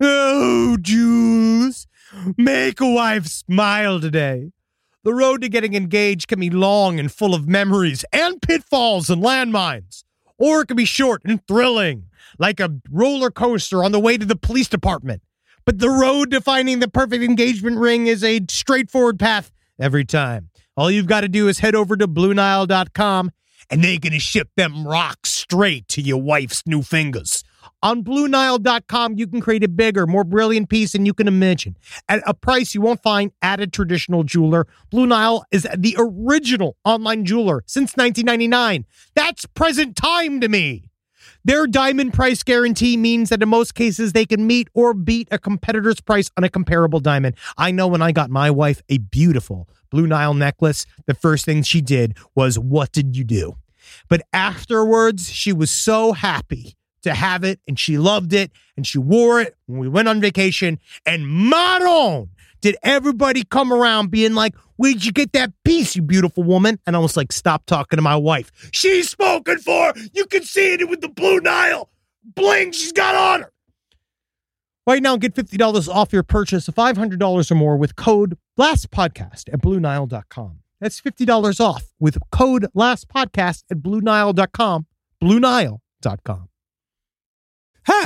Oh, Jules. Make a wife smile today. The road to getting engaged can be long and full of memories and pitfalls and landmines. Or it can be short and thrilling, like a roller coaster on the way to the police department. But the road to finding the perfect engagement ring is a straightforward path every time. All you've got to do is head over to BlueNile.com and they're going to ship them rocks straight to your wife's new fingers. On BlueNile.com, you can create a bigger, more brilliant piece than you can imagine at a price you won't find at a traditional jeweler. Blue Nile is the original online jeweler since 1999. That's present time to me. Their diamond price guarantee means that in most cases they can meet or beat a competitor's price on a comparable diamond. I know when I got my wife a beautiful Blue Nile necklace, the first thing she did was, What did you do? But afterwards, she was so happy to have it and she loved it and she wore it when we went on vacation. And Maron, did everybody come around being like, Where'd you get that piece, you beautiful woman? And I was like, Stop talking to my wife. She's spoken for. You can see it with the Blue Nile bling she's got on her. Right now, get $50 off your purchase of $500 or more with code LASTPODCAST at BlueNile.com. That's $50 off with code LASTPODCAST at BlueNile.com. BlueNile.com.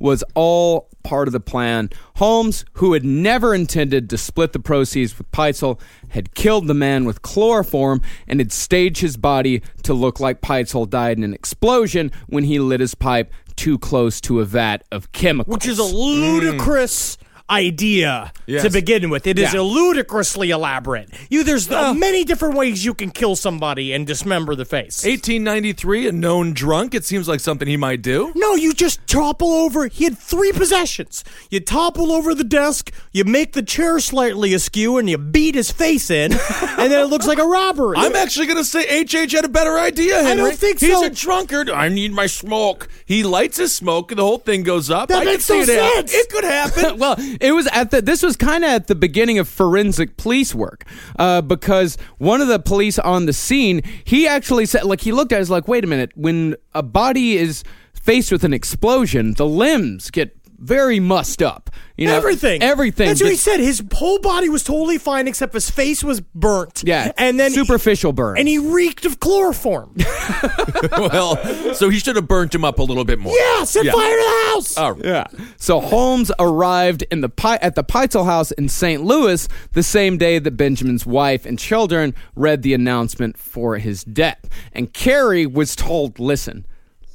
was all part of the plan. Holmes, who had never intended to split the proceeds with Pitezel, had killed the man with chloroform and had staged his body to look like Pitezel died in an explosion when he lit his pipe too close to a vat of chemicals. Which is a ludicrous idea Yes. to begin with. It is Yeah. ludicrously elaborate. You there's uh, many different ways you can kill somebody and dismember the face. 1893, a known drunk. It seems like something he might do. No, you just topple over. He had three possessions. You topple over the desk, you make the chair slightly askew, and you beat his face in, [laughs] and then it looks like a robbery. I'm actually going to say HH had a better idea, Henry. I don't think He's so. a drunkard. I need my smoke. He lights his smoke, and the whole thing goes up. That I makes no it sense. It could happen. [laughs] well, it was at the. This was kind of at the beginning of forensic police work, uh, because one of the police on the scene, he actually said, like, he looked at it, like, wait a minute, when a body is faced with an explosion, the limbs get very mussed up. You know, everything. everything. That's what he said. His whole body was totally fine except his face was burnt. Yeah, and then superficial burn. and he reeked of chloroform. [laughs] well, so he should have burnt him up a little bit more. yeah, set Yeah. fire to the house. All right. Yeah. So Holmes arrived in the Pi- at the Pitezel house in St. Louis the same day that Benjamin's wife and children read the announcement for his death. And Carrie was told, "Listen,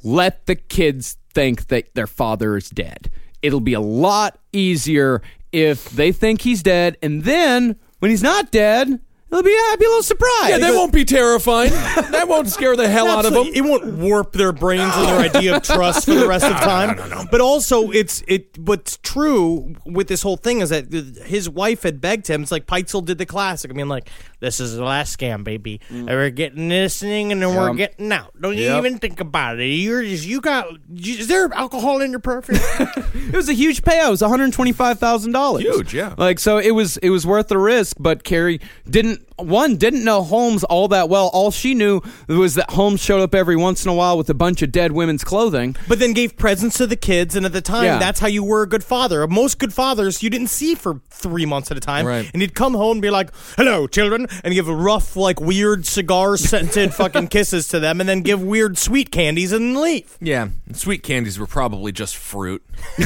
let the kids think that their father is dead. It'll be a lot easier if they think he's dead, and then when he's not dead, it'll be a happy little surprise." Yeah, they won't be terrifying. [laughs] that won't scare the hell out of them. It won't warp their brains and their idea of trust for the [laughs] rest of time. No, no, no, But also, it's it. What's true with this whole thing is that his wife had begged him. It's like Pitezel did the classic. I mean, like this is the last scam, baby. Mm. We're getting this thing, and then we're getting out. Don't you Yep. even think about it. You're just you got. Is there alcohol in your perfume? [laughs] It was a huge payout. It was one hundred twenty-five thousand dollars. Huge, yeah. Like so, it was it was worth the risk. But Carrie didn't one didn't know Holmes all that well. All she knew was that Holmes showed up every once in a while with a bunch of dead women's clothing. but then gave presents to the kids, and at the time, Yeah. that's how you were a good father. Most good fathers you didn't see for three months at a time, Right. and he'd come home and be like, "Hello, children," and give a rough, like weird cigar scented [laughs] fucking kisses to them, and then give weird sweet candies and leave. Yeah, sweet candies were probably just fruit, [laughs]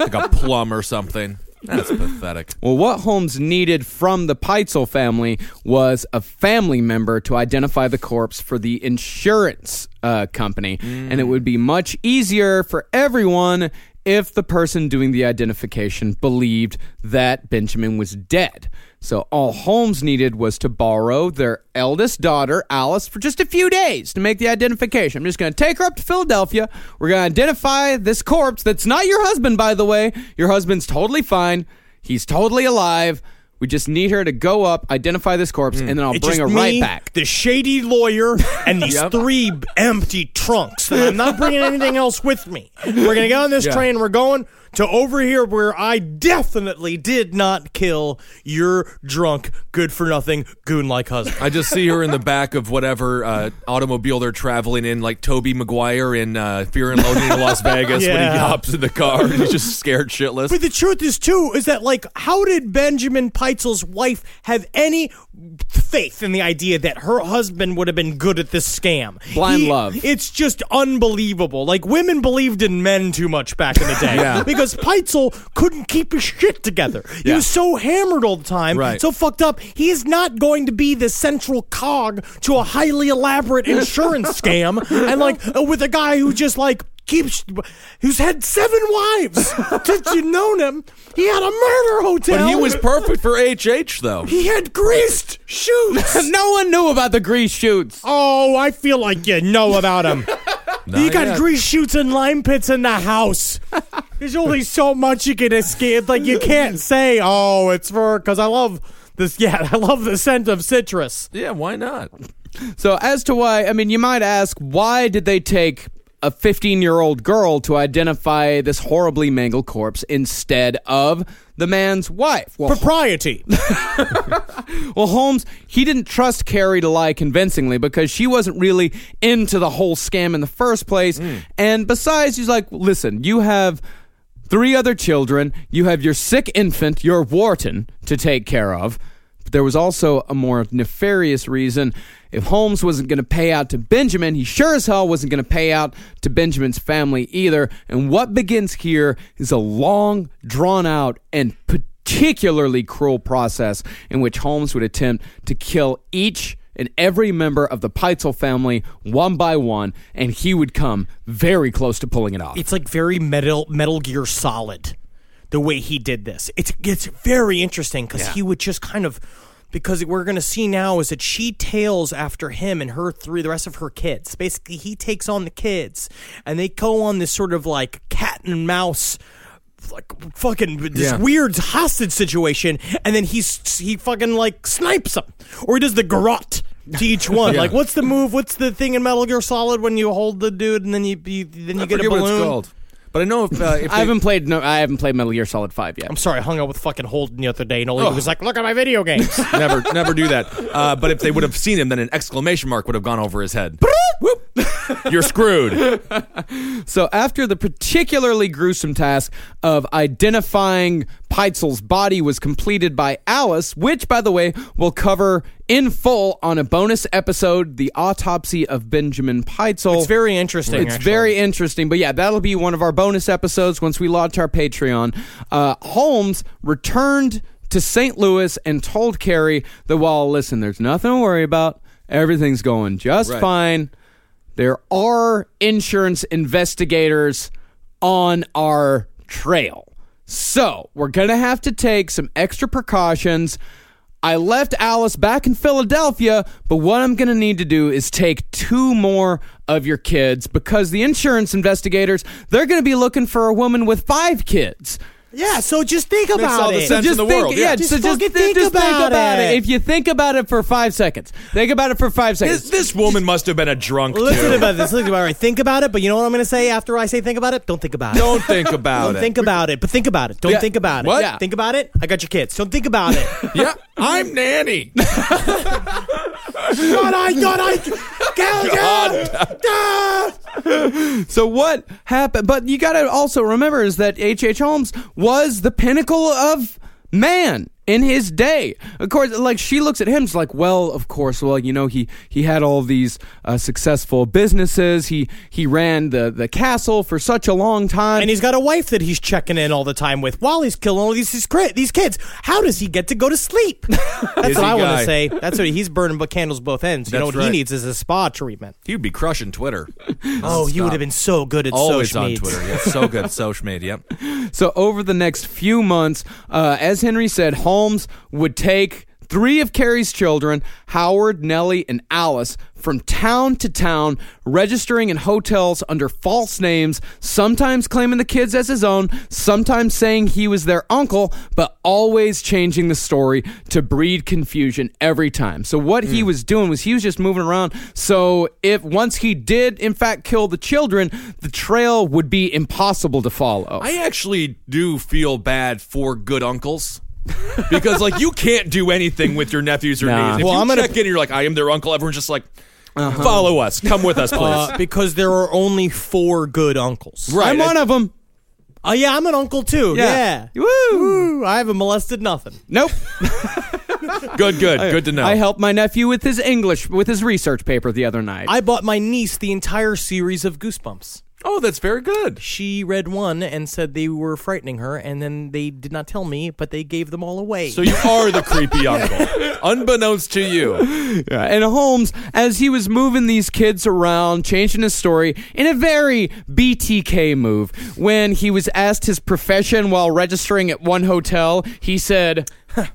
like a plum or something. That's pathetic. Well, what Holmes needed from the Pitezel family was a family member to identify the corpse for the insurance uh, company, and it would be much easier for everyone if the person doing the identification believed that Benjamin was dead. So all Holmes needed was to borrow their eldest daughter, Alice, for just a few days to make the identification. I'm just going to take her up to Philadelphia. We're going to identify this corpse that's not your husband, by the way. Your husband's totally fine. He's totally alive. We just need her to go up, identify this corpse, hmm. and then I'll It's bring just her me, right back. The shady lawyer and these [laughs] three empty trunks. And I'm not bringing anything else with me. We're gonna get on this Yeah. train. We're going to over here where I definitely did not kill your drunk, good for nothing, goon like husband. I just see her in the back of whatever uh, automobile they're traveling in, like Tobey Maguire in uh, Fear and Loathing in Las Vegas when he [laughs] Yeah. hops in the car and he's just scared shitless. But the truth is, too, is that like, how did Benjamin Pitezel's wife have any faith in the idea that her husband would have been good at this scam? Blind He- love. It's just unbelievable. Like women believed in men too much back in the day [laughs] Yeah. because Pitezel couldn't keep his shit together. He Yeah. was so hammered all the time, Right. so fucked up. He is not going to be the central cog to a highly elaborate insurance [laughs] scam, and like with a guy who just like keeps who's had seven wives. [laughs] Did you know him? He had a murder hotel. But he was perfect for HH though. He had greased chutes. [laughs] no one knew about the grease chutes. oh, I feel like you know about him. [laughs] you got yet. grease chutes and lime pits in the house. There's only so much you can escape. Like you can't say, "Oh, it's for," because I love this. Yeah, I love the scent of citrus. Yeah, why not? So, as to why, I mean, you might ask, why did they take a 15 year old girl to identify this horribly mangled corpse instead of the man's wife? Well, Propriety. [laughs] well, Holmes, he didn't trust Carrie to lie convincingly because she wasn't really into the whole scam in the first place. Mm. And besides, he's like, listen, you have three other children, you have your sick infant, your Wharton, to take care of. But there was also a more nefarious reason. If Holmes wasn't going to pay out to Benjamin, he sure as hell wasn't going to pay out to Benjamin's family either. And what begins here is a long, drawn out, and particularly cruel process in which Holmes would attempt to kill each and every member of the Pitezel family one by one, and he would come very close to pulling it off. it's like very metal Metal Gear Solid, the way he did this. It's it's very interesting because he would just kind of because we're gonna see now is that she tails after him and her three the rest of her kids. Basically, he takes on the kids and they go on this sort of like cat and mouse. Like fucking this Yeah. weird hostage situation, and then he's he fucking like snipes them, or he does the garrote to each [laughs] one. Yeah. Like, what's the move? What's the thing in Metal Gear Solid when you hold the dude and then you, you then you I get a balloon? It's called. But I know if, uh, if I they- haven't played no, I haven't played Metal Gear Solid Five yet. I'm sorry, I hung out with fucking Holden the other day, and all he was like, "Look at my video games." [laughs] never never do that. Uh, but if they would have seen him, then an exclamation mark would have gone over his head. Whoop. [laughs] You're screwed. So after the particularly gruesome task of identifying Pitezel's body was completed by Alice, which by the way we'll cover in full on a bonus episode, the autopsy of Benjamin Pitezel. it's very interesting. It's actually. very interesting, but yeah, that'll be one of our bonus episodes once we launch our Patreon. Uh, Holmes returned to St. Louis and told Carrie that, well, listen, there's nothing to worry about. Everything's going just Right. fine. There are insurance investigators on our trail. So we're going to have to take some extra precautions. I left Alice back in Philadelphia, but what I'm going to need to do is take two more of your kids because the insurance investigators, they're going to be looking for a woman with five kids. Yeah, so just think about all the it. sense in the think, world, yeah. Just so just, fucking think just about it. If you think about it for five seconds, think about it for five seconds. This, this woman must have been a drunk Listen too. about this. Listen about it. Think about it. But you know what I'm going to say after I say think about it? Don't think about it. Don't think about Don't it. think about it. But think about it. Don't Yeah. think about it. What? Yeah. Think about it. I got your kids. Don't think about it. [laughs] yeah, I'm nanny. God, I, God, I, God. So what happened? But you got to also remember is that H. H. Holmes was the pinnacle of man in his day. Of course, like she looks at him, she's like, well, of course, well, you know, he he had all these uh, successful businesses. He he ran the the castle for such a long time, And he's got a wife that he's checking in all the time with while he's killing all these these, these kids. How does he get to go to sleep? [laughs] That's Busy what I want to say. That's what he's burning but candles both ends. You know That's what he needs is a spa treatment. He'd be crushing Twitter. [laughs] Oh, you would have been so good at Always social on. Twitter. Yeah, so good. At social media. Yep. [laughs] So over the next few months, uh, as Henry said, Holmes would take three of Carrie's children, Howard, Nellie, and Alice, from town to town, registering in hotels under false names, sometimes claiming the kids as his own, sometimes saying he was their uncle, but always changing the story to breed confusion every time. So what he hmm. was doing was he was just moving around. So if once he did in fact kill the children, the trail would be impossible to follow. I actually do feel bad for good uncles. [laughs] because like you can't do anything with your nephews or Nah. nieces. If Well, you I'm gonna- check in, and you're like, I am their uncle. Everyone's just like, follow us, come with us, please. Uh, [laughs] because there are only four good uncles. right. I'm one of them. Oh yeah, I'm an uncle too. Yeah. Yeah. Woo! Woo, I haven't molested nothing. Nope. [laughs] good, good, good to know. I helped my nephew with his English with his research paper the other night. I bought my niece the entire series of Goosebumps. Oh, that's very good. She read one and said they were frightening her, and then they did not tell me, but they gave them all away. So you are the creepy [laughs] uncle, unbeknownst to you. Yeah, and Holmes, as he was moving these kids around, changing his story in a very BTK move, when he was asked his profession while registering at one hotel, he said,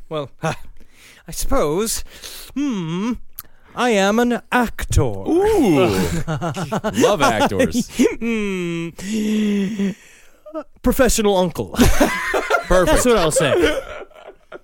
well, [laughs] I suppose, hmm, I am an actor. Ooh, [laughs] love actors. Hmm, professional uncle. Perfect. That's what I'll say.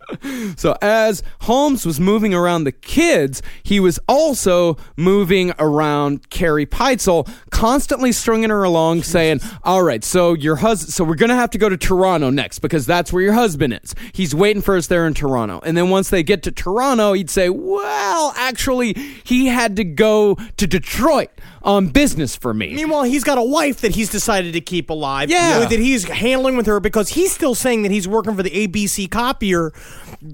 [laughs] So as Holmes was moving around the kids, he was also moving around Carrie Pitezel, constantly stringing her along, saying, "All right, so your husband, so we're gonna have to go to Toronto next because that's where your husband is. He's waiting for us there in Toronto." And then once they get to Toronto, he'd say, "Well, actually, he had to go to Detroit on business for me." Meanwhile, he's got a wife that he's decided to keep alive. Yeah. That he's handling with her because he's still saying that he's working for the ABC copier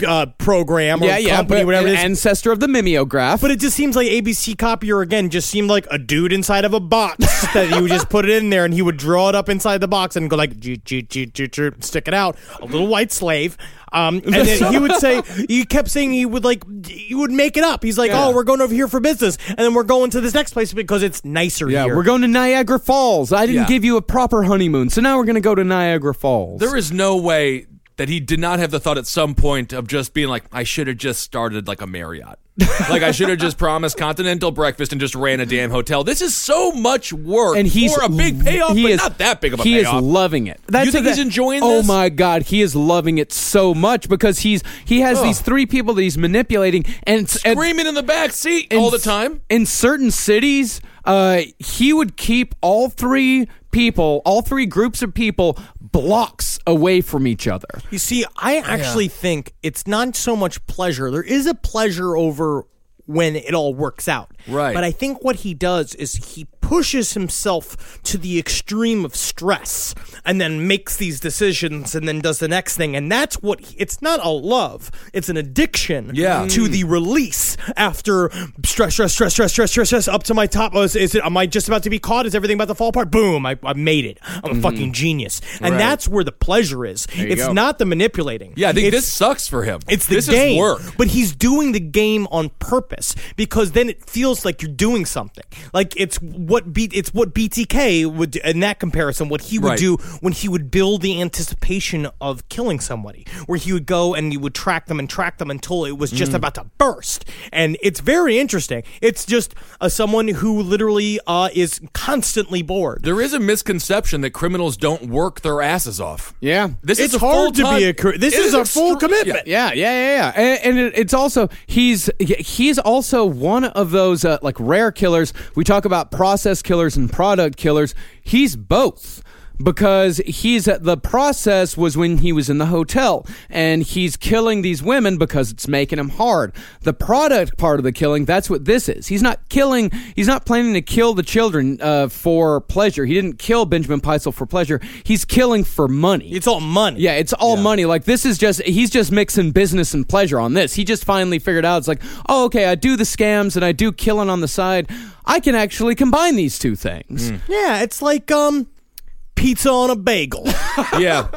uh, program or yeah, yeah, company, but whatever it is. ancestor of the mimeograph. But it just seems like ABC copier again just seemed like a dude inside of a box [laughs] that you would just put it in there and he would draw it up inside the box and go like stick it out. A little white slave. Um, and then he would say [laughs] he kept saying he would like he would make it up. He's like, Yeah. oh, we're going over here for business, and then we're going to this next place because it's nicer Yeah, here. we're going to Niagara Falls. I didn't Yeah. give you a proper honeymoon, so now we're going to go to Niagara Falls. There is no way that he did not have the thought at some point of just being like, I should have just started like a Marriott. [laughs] like I should have just promised continental breakfast and just ran a damn hotel. This is so much work and he's for a big payoff, he but is, not that big of a he payoff. is loving it. That's You think the- he's enjoying Oh this? my god, he is loving it so much because he's he has these three people that he's manipulating and it's- and Screaming in the back seat in all the time. In certain cities, uh, he would keep all three people, all three groups of people, blocks away from each other. You see, I actually think it's not so much pleasure. There is a pleasure over when it all works out. Right. But I think what he does is he pushes himself to the extreme of stress and then makes these decisions and then does the next thing. And that's what it's not a love, it's an addiction Yeah. to the release after stress, stress, stress, stress, stress, stress, stress, up to my top. Oh, is, is it, am I just about to be caught? Is everything about to fall apart? Boom, I, I made it. I'm a mm-hmm. fucking genius. And Right. that's where the pleasure is. It's go. not the manipulating. Yeah, I think It's- this sucks for him. it's the this game, is work. but he's doing the game on purpose because then it feels like you're doing something. Like it's what B, it's what BTK would do, in that comparison. What he would Right. do when he would build the anticipation of killing somebody, where he would go and he would track them and track them until it was just Mm. about to burst. And it's very interesting. It's just uh, someone who literally uh, is constantly bored. There is a misconception that criminals don't work their asses off. Yeah. This It's is a hard to full-time- be a cr- this It is a full commitment. Yeah. Yeah, yeah, yeah, yeah. And, and it, it's also he's he's also one of those uh, like rare killers. We talk about process killers and product killers. He's both. Because he's at the process was when he was in the hotel and he's killing these women because it's making him hard. The product part of the killing, that's what this is. He's not killing, he's not planning to kill the children uh, for pleasure. He didn't kill Benjamin Pitezel for pleasure. He's killing for money. It's all money. Yeah, it's all money. Like this is just he's just mixing business and pleasure on this. He just finally figured out it's like, oh, okay, I do the scams and I do killing on the side. I can actually combine these two things. Yeah, it's like um pizza on a bagel. [laughs] yeah.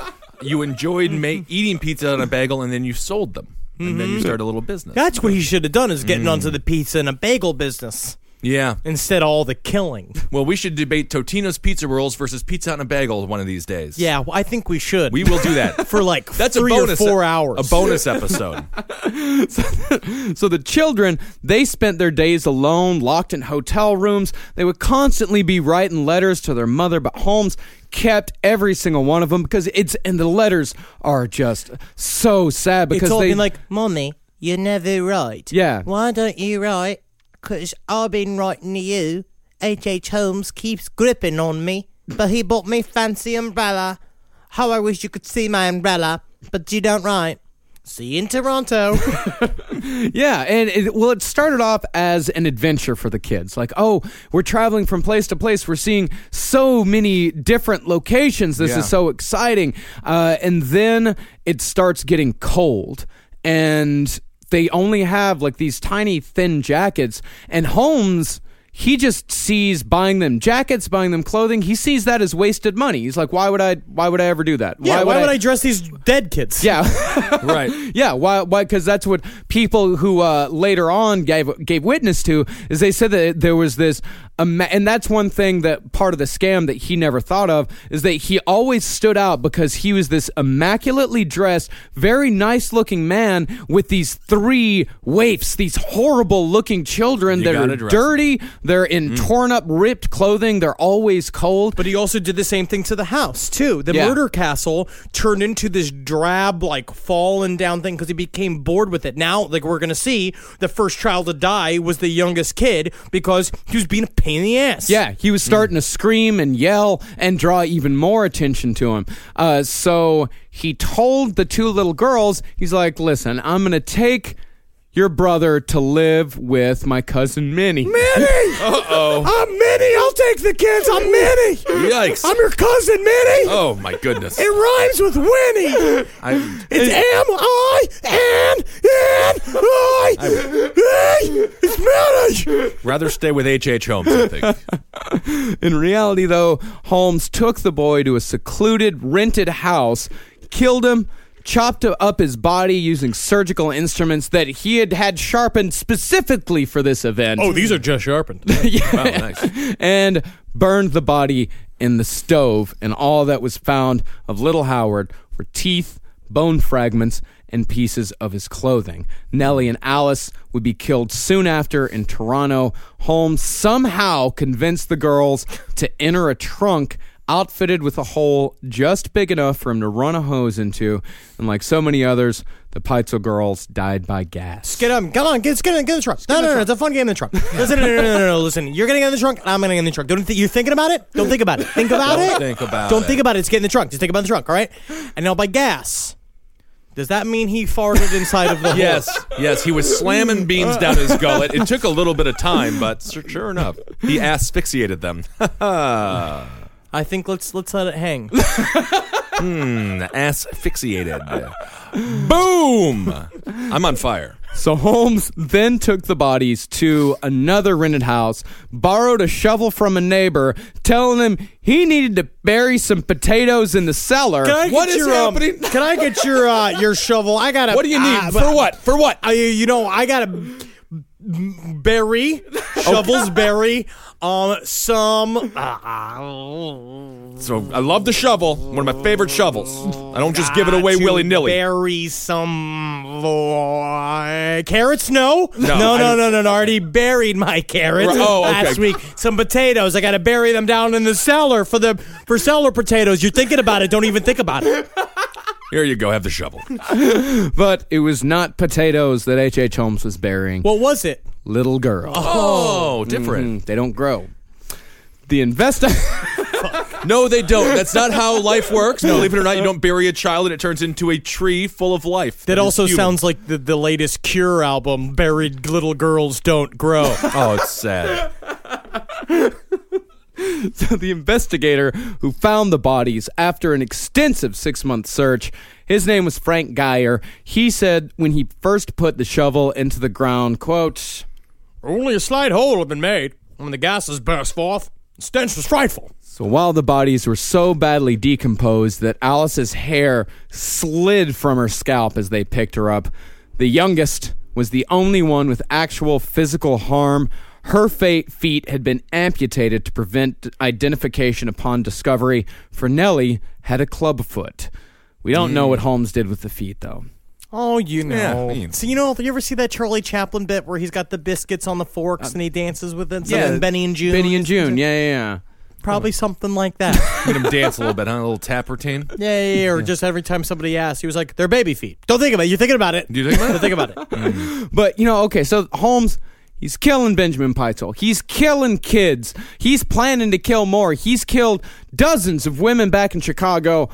You enjoyed ma- eating pizza on a bagel and then you sold them. And then you hmm. started a little business. That's what he should have done is getting hmm. onto the pizza and a bagel business Yeah. instead of all the killing. Well, we should debate Totino's Pizza Rolls versus Pizza on a Bagel one of these days. Yeah, well, I think we should. We will do that. [laughs] for like That's three a bonus or four ep- hours. A bonus episode. [laughs] So the children, they spent their days alone, locked in hotel rooms. They would constantly be writing letters to their mother, but Holmes kept every single one of them because it's and the letters are just so sad because it's all they been like, Mommy, you never write. Yeah. Why don't you write? Because I've been writing to you. H.H. H. Holmes keeps gripping on me, but he bought me fancy umbrella. How I wish you could see my umbrella, but you don't write. See you in Toronto. [laughs] Yeah, and it, well, it started off as an adventure for the kids. Like, oh, we're traveling from place to place. We're seeing so many different locations. This Yeah. is so exciting. Uh, and then it starts getting cold, and they only have like these tiny, thin jackets. And Holmes. He just sees buying them jackets, buying them clothing. He sees that as wasted money. He's like, "Why would I? Why would I ever do that? yeah, why would I dress these dead kids? Yeah, [laughs] right. yeah, why? Why? Because that's what people who uh, later on gave gave witness to is they said that there was this, ima- and that's one thing that part of the scam that he never thought of is that he always stood out because he was this immaculately dressed, very nice looking man with these three waifs, these horrible looking children you that are dirty. They're in mm. torn up, ripped clothing. They're always cold. But he also did the same thing to the house too. The Yeah. murder castle turned into this drab, like fallen down thing because he became bored with it. Now, like we're gonna see, the first child to die was the youngest kid because he was being a pain in the ass. Yeah, he was starting to scream and yell and draw even more attention to him. Uh, so he told the two little girls, he's like, listen, I'm going to take your brother to live with my cousin Minnie. Minnie! [laughs] Uh oh. I'm Minnie. I'll take the kids. I'm Minnie. Yikes. I'm your cousin, Minnie. Oh my goodness. It rhymes with Winnie. It's am I, It's M I N N I E. It's Minnie. rather stay with H. H. Holmes. I think. [laughs] In reality, though, Holmes took the boy to a secluded, rented house, killed him, chopped up his body using surgical instruments that he had had sharpened specifically for this event. Oh, these are just sharpened. [laughs] Wow, nice. and burned the body in the stove. And all that was found of little Howard were teeth, bone fragments, and pieces of his clothing. Nellie and Alice would be killed soon after in Toronto. Holmes somehow convinced the girls to enter a trunk outfitted with a hole just big enough for him to run a hose into. And like so many others, the Pitezel girls died by gas. Get up. Come on. Get, get, in, get in the trunk. No, no, no. It's a fun game in the trunk. [laughs] Listen, no, no, no, no, no. Listen, you're getting in the trunk, and I'm going to get in the trunk. Don't think you're thinking about it? Don't think about it. Think about Don't it. think about Don't think about it. Just get in the trunk. Just think about the trunk, all right? And now by gas. Does that mean he farted inside of the hole? Yes, yes, he was slamming beans uh. down his gullet. It took a little bit of time, but sure, sure enough, he asphyxiated them. [laughs] I think let's let's let it hang. [laughs] Hmm, asphyxiated. Boom! I'm on fire. So Holmes then took the bodies to another rented house, borrowed a shovel from a neighbor, telling him he needed to bury some potatoes in the cellar. Can I What get is your, um, happening? [laughs] can I get your uh, your shovel? I got to What do you need? Uh, For what? For what? I, you know, I got to bury shovels, bury um some. Uh, So I love the shovel. One of my favorite shovels. I don't just give it away willy nilly. Bury some uh, carrots? No, No, no, I- no, no, no, no. I already buried my carrots Right, oh, okay. last week. Some potatoes. I got to bury them down in the cellar for the for cellar potatoes. You're thinking about it. Don't even think about it. Here you go. Have the shovel. [laughs] But it was not potatoes that H.H. H. Holmes was burying. What was it? Little girl. Oh, different. Mm, they don't grow. The invest. [laughs] No, they don't. That's not how life works. Believe it or not, you don't bury a child and it turns into a tree full of life. That is also human. sounds like the, the latest Cure album, Buried Little Girls Don't Grow. [laughs] Oh, it's sad. [laughs] So the investigator who found the bodies after an extensive six month search, his name was Frank Geyer. He said when he first put the shovel into the ground, quote, Only a slight hole had been made when the gases burst forth. The stench was frightful. So while the bodies were so badly decomposed that Alice's hair slid from her scalp as they picked her up, the youngest was the only one with actual physical harm. Her fa- feet had been amputated to prevent identification upon discovery. For Nellie had a club foot. We don't know what mm. Holmes did with the feet, though. Oh, you Yeah, know. I mean- so you know, you ever see that Charlie Chaplin bit where he's got the biscuits on the forks uh, and he dances with it? Yeah, Yeah, Benny and Joon. Benny and Joon, yeah, yeah, yeah. Probably something like [laughs] that. Made him dance a little bit, huh? A little tap routine. yeah, yeah, yeah, Or just every time somebody asks, he was like, "They're baby feet." Don't think about it. You're thinking about it. Do you think about it? Don't [laughs] think about it. [laughs] Mm. But you know, okay, so Holmes, he's killing Benjamin Pitezel. He's killing kids. He's planning to kill more. He's killed dozens of women back in Chicago.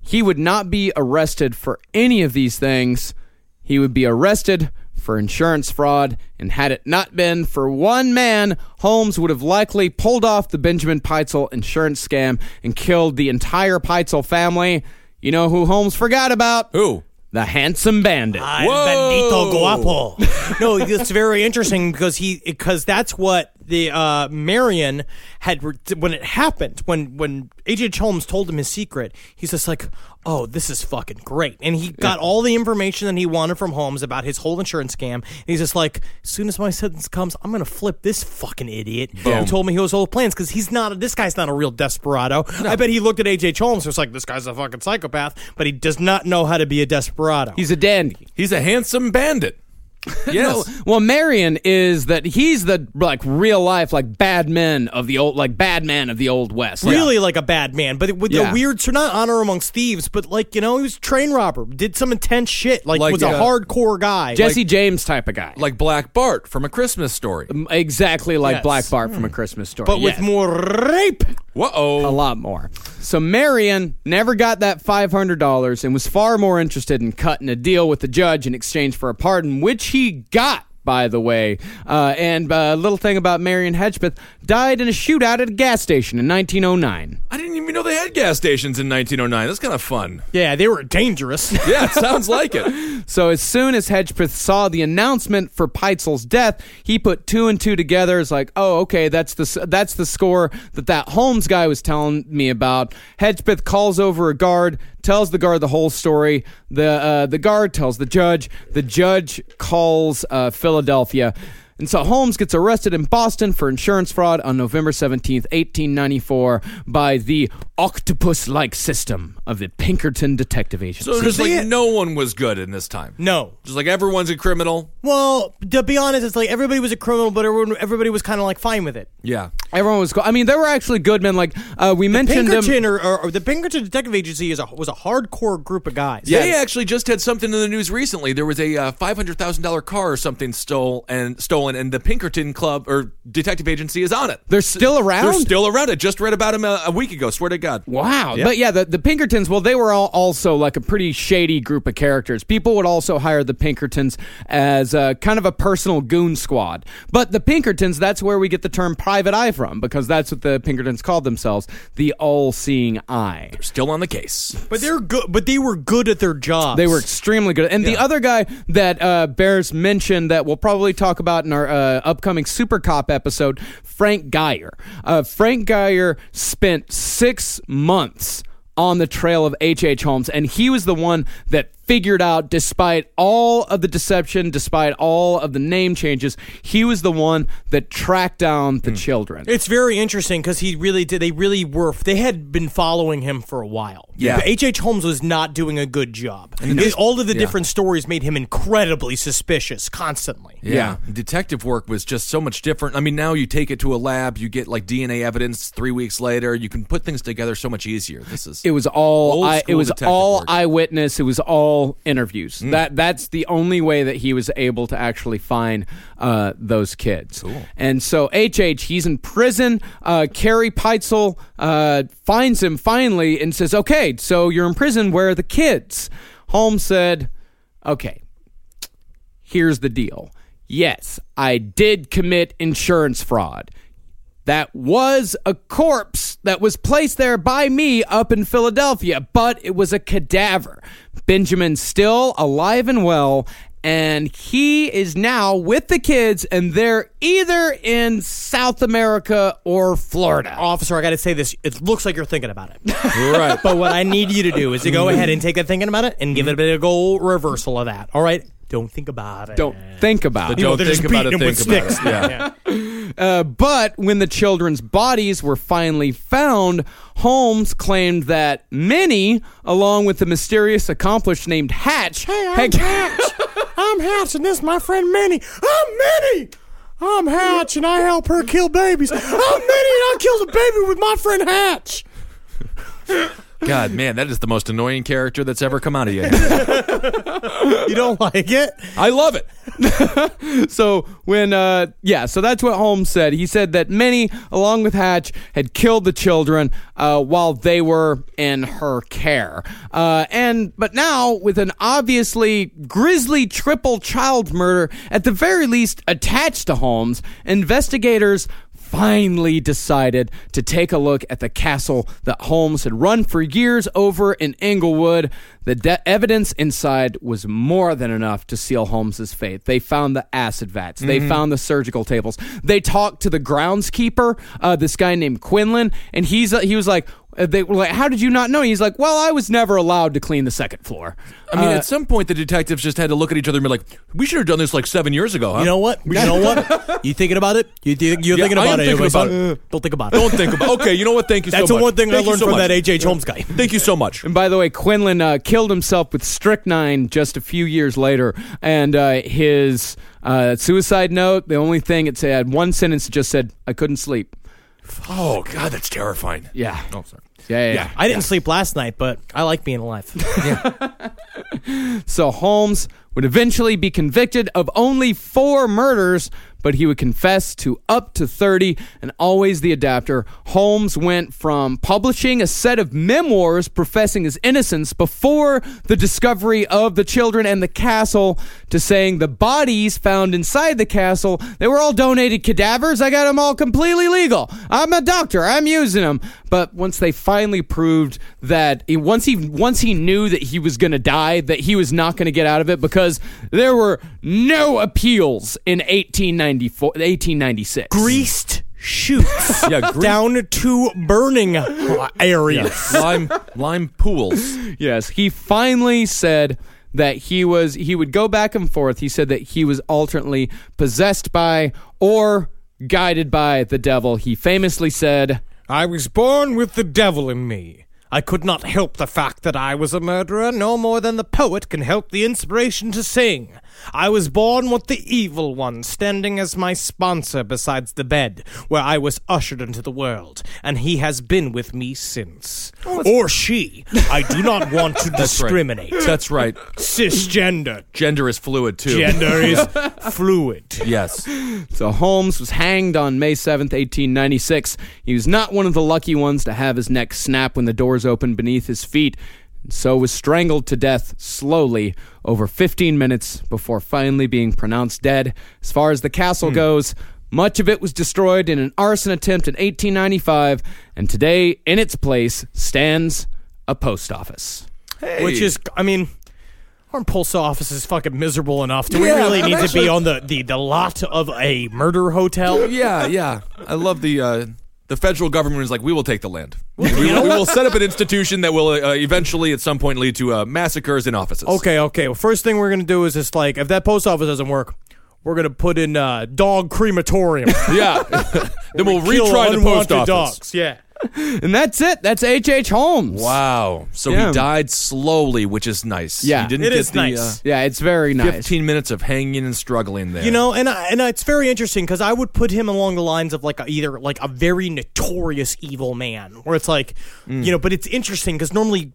He would not be arrested for any of these things. He would be arrested for insurance fraud, and had it not been for one man, Holmes would have likely pulled off the Benjamin Pitezel insurance scam and killed the entire Pitezel family. You know who Holmes forgot about? Who? The handsome bandit. Ay, bendito guapo. [laughs] no, it's very interesting because he because that's what the uh, Marion had when it happened when when H.H. Holmes told him his secret. He's just like, oh, this is fucking great, and he got all the information that he wanted from Holmes about his whole insurance scam. And he's just like, as soon as my sentence comes, I'm gonna flip this fucking idiot who told me he was all plans because he's not. This guy's not a real desperado. I bet he looked at H.H. Holmes and was like, this guy's a fucking psychopath, but he does not know how to be a desperado. He's a dandy. He's a handsome bandit. [laughs] Yes. Well, Marion is that he's the like real life like bad men of the old like bad man of the old west. really like a bad man, but with Yeah. the weird, so not honor amongst thieves, but like you know, he was train robber, did some intense shit, like, Like, was a uh, hardcore guy. Jesse James type of guy. like Black Bart from A Christmas Story. exactly like Yes. Black Bart from a Christmas story. but with more rape. Whoa. a lot more. So Marion never got that five hundred dollars and was far more interested in cutting a deal with the judge in exchange for a pardon, which he got. By the way, uh, and a little thing about Marion Hedgepeth died in a shootout at a gas station in 1909. I didn't even know they had gas stations in 1909. That's kind of fun. Yeah, they were dangerous. [laughs] Yeah, it sounds like it. [laughs] So as soon as Hedgepeth saw the announcement for Pitezel's death, he put two and two together. It's like, oh, okay, that's the that's the score that that Holmes guy was telling me about. Hedgepeth calls over a guard, tells the guard the whole story. The uh, the guard tells the judge. The judge calls uh, Philadelphia. And so Holmes gets arrested in Boston for insurance fraud on November 17th, 1894, by the octopus like system of the Pinkerton Detective Agency. So just they- like no one was good in this time. no. Just like everyone's a criminal. Well, to be honest, it's like everybody was a criminal, but everyone, everybody was kind of like fine with it. Yeah. Everyone was. Go- I mean, there were actually good men. Like uh, we mentioned. Pinkerton or, or, or the Pinkerton Detective Agency is a, was a hardcore group of guys. Yeah. They actually just had something in the news recently. There was a uh, five hundred thousand dollar car or something stole and stolen, and the Pinkerton Club or detective agency is on it. They're still around. They're still around. I just read about him a, a week ago. Swear to God. Wow. Yeah. But yeah, the, the Pinkertons, well, they were all also like a pretty shady group of characters. People would also hire the Pinkertons as uh, kind of a personal goon squad. But the Pinkertons, that's where we get the term private eye from, because that's what the Pinkertons called themselves the all seeing eye. They're still on the case. but they're good. But they were good at their jobs. They were extremely good. And the other guy that uh, bears mention that we'll probably talk about in our uh, upcoming Super Cop episode, Frank Geyer. Uh, Frank Geyer spent six months on the trail of H.H. H. Holmes, and he was the one that figured out, despite all of the deception, despite all of the name changes, he was the one that tracked down the children. It's very interesting because he really did. They really were. They had been following him for a while. Yeah. H. H. Holmes was not doing a good job. It- all of the different stories made him incredibly suspicious constantly. Yeah. Detective work was just so much different. I mean, now you take it to a lab, you get like DNA evidence three weeks later, you can put things together so much easier. This is It was all I, it was all work. eyewitness. It was all call interviews. That that's the only way that he was able to actually find uh, those kids. And so HH, he's in prison. Uh, Carrie Pitezel uh, finds him finally and says, "Okay, so you're in prison. Where are the kids?" Holmes said, "Okay, here's the deal. Yes, I did commit insurance fraud." That was a corpse that was placed there by me up in Philadelphia, but it was a cadaver. Benjamin's still alive and well, and he is now with the kids, and they're either in South America or Florida. Officer, I got to say this. It looks like you're thinking about it. [laughs] Right. But what I need you to do is to go ahead and take that thinking about it and give it a bit of a goal reversal of that. All right? Don't think about it. Don't think about it. don't they're just think about it, beating him think with about it. sticks. Yeah. Uh, but when the children's bodies were finally found, Holmes claimed that Minnie, along with the mysterious accomplice named Hatch, had, Hatch. [laughs] I'm Hatch, and this is my friend Minnie. I'm Minnie. I'm Hatch, and I help her kill babies. I'm Minnie, and I killed a baby with my friend Hatch. God, man, that is the most annoying character that's ever come out of you. [laughs] You don't like it? I love it. [laughs] so when uh yeah so that's what holmes said he said that Minnie, along with hatch had killed the children uh while they were in her care uh and but now with an obviously grisly triple child murder at the very least attached to holmes investigators finally decided to take a look at the castle that Holmes had run for years over in Englewood. The de- evidence inside was more than enough to seal Holmes's fate. They found the acid vats. They found the surgical tables. They talked to the groundskeeper, uh, this guy named Quinlan, and he's uh, he was like, they were like, "How did you not know?" He's like, "Well, I was never allowed to clean the second floor." I mean, Uh, at some point, the detectives just had to look at each other and be like, "We should have done this like seven years ago, huh?" You know what? You know what? You thinking about it? You think you're Yeah, thinking I about am it? thinking anyway, about son. it. [laughs] Don't think about it. Don't think about. It. Okay, you know what? Thank you That's so the much. one thing I you learned so from much. that H.H. Holmes guy. [laughs] Thank you so much. And by the way, Quinlan uh, killed himself with strychnine just a few years later. And uh, his uh, suicide note, the only thing it said, one sentence it just said, I couldn't sleep. Oh God, that's terrifying. Yeah. Oh, sorry. Yeah, yeah. Yeah. I didn't sleep last night, but I like being alive. [laughs] [laughs] So Holmes would eventually be convicted of only four murders, but he would confess to up to 30 and always the adapter. Holmes went from publishing a set of memoirs professing his innocence before the discovery of the children and the castle to saying the bodies found inside the castle, they were all donated cadavers. I got them all completely legal. I'm a doctor. I'm using them. But once they finally proved that once he once he knew that he was going to die, that he was not going to get out of it because there were no appeals in 1894 1896. Greased chutes [laughs] Yeah, gre- down to burning areas. lime lime pools. Yes, he finally said that he was he would go back and forth. He said that he was alternately possessed by or guided by the devil. He famously said, I was born with the devil in me. I could not help the fact that I was a murderer no more than the poet can help the inspiration to sing. I was born with the evil one standing as my sponsor besides the bed where I was ushered into the world, and he has been with me since. Oh, or she. I do not [laughs] want to discriminate. That's right. Cisgender. Gender is fluid too. Gender [laughs] is fluid. Yes. So Holmes was hanged on May 7th, 1896. He was not one of the lucky ones to have his neck snap when the doors opened beneath his feet, and so was strangled to death slowly over 15 minutes before finally being pronounced dead. As far as the castle goes, much of it was destroyed in an arson attempt in 1895, and today in its place stands a post office. Which is, I mean, our post office is fucking miserable enough. Do we really I'm need to be on the, the, the lot of a murder hotel? Yeah, yeah. I love the uh, the federal government is like, we will take the land. We, we will set up an institution that will uh, eventually, at some point, lead to uh, massacres in offices. Okay, okay. Well, first thing we're gonna do is just like if that post office doesn't work, we're gonna put in uh, dog crematorium. Yeah. [laughs] then we'll Kill retry the post unwanted office. dogs. Yeah. [laughs] And that's it. That's H.H. Holmes. Wow. So Yeah. he died slowly, which is nice. Yeah. He didn't It get is the nice. uh, Yeah, it's very nice. 15 minutes of hanging and struggling there. You know, and I, and it's very interesting because I would put him along the lines of like a, either like a very notorious evil man, where it's like, Mm. you know, but it's interesting because normally.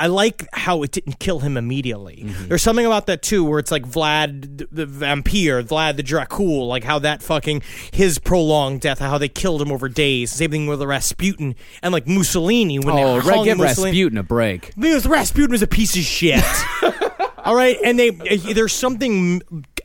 I like how it didn't kill him immediately. Mm-hmm. There's something about that too, where it's like Vlad the- vampire, Vlad the Dracul, like how that fucking his prolonged death, how they killed him over days. Same thing with Rasputin and like Mussolini when Oh, they hung give Mussolini. Rasputin a break. Because Rasputin was a piece of shit. [laughs] All right, and they there's something